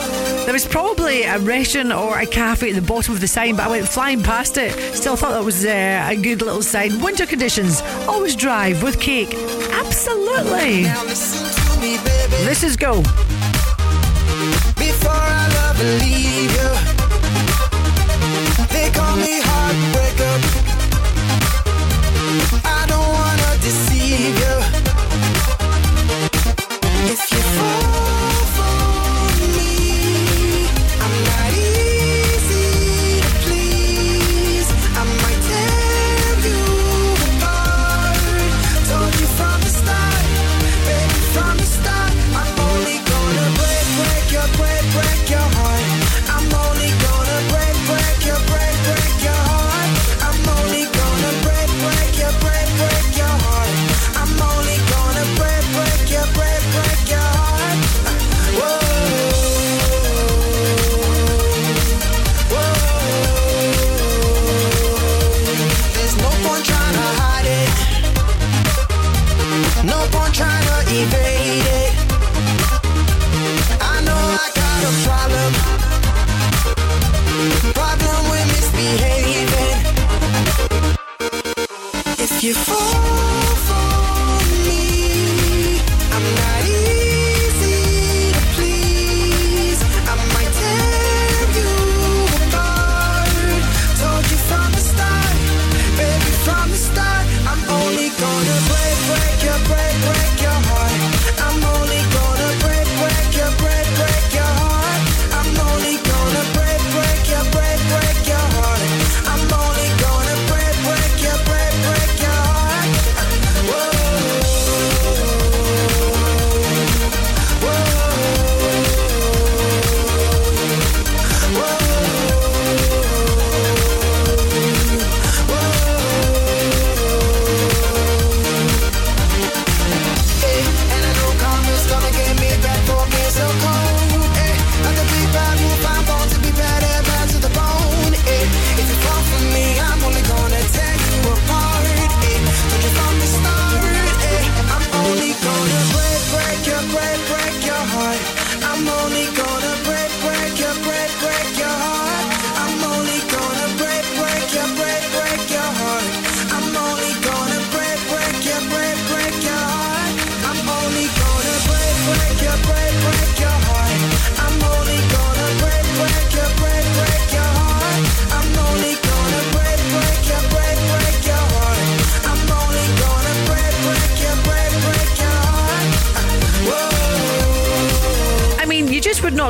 Speaker 2: There was probably a restaurant or a cafe at the bottom of the sign, but I went flying past it. Still thought that was uh, a good little sign. Winter conditions always drive with cake. Absolutely. Me, this is Go.
Speaker 18: Before I love and leave you me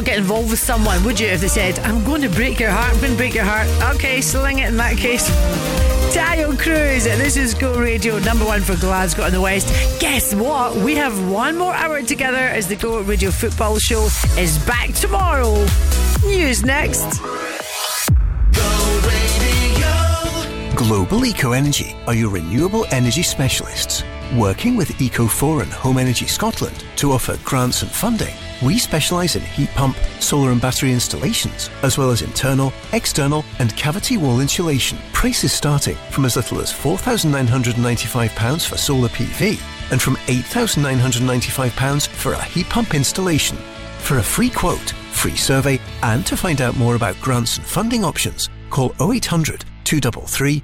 Speaker 18: not
Speaker 2: get involved with someone, would you, if they said, I'm going to break your heart, I'm going to break your heart? Okay, sling it in that case. Taio Cruz, this is Go Radio, number one for Glasgow and the West. Guess what? We have one more hour together as the Go Radio football show is back tomorrow. News next.
Speaker 22: Global Eco Energy are your renewable energy specialists. Working with Eco4 and Home Energy Scotland to offer grants and funding, we specialise in heat pump, solar and battery installations, as well as internal, external, and cavity wall insulation. Prices starting from as little as £4,995 for solar PV and from £8,995 for a heat pump installation. For a free quote, free survey, and to find out more about grants and funding options, call 0800 233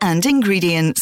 Speaker 1: and ingredients.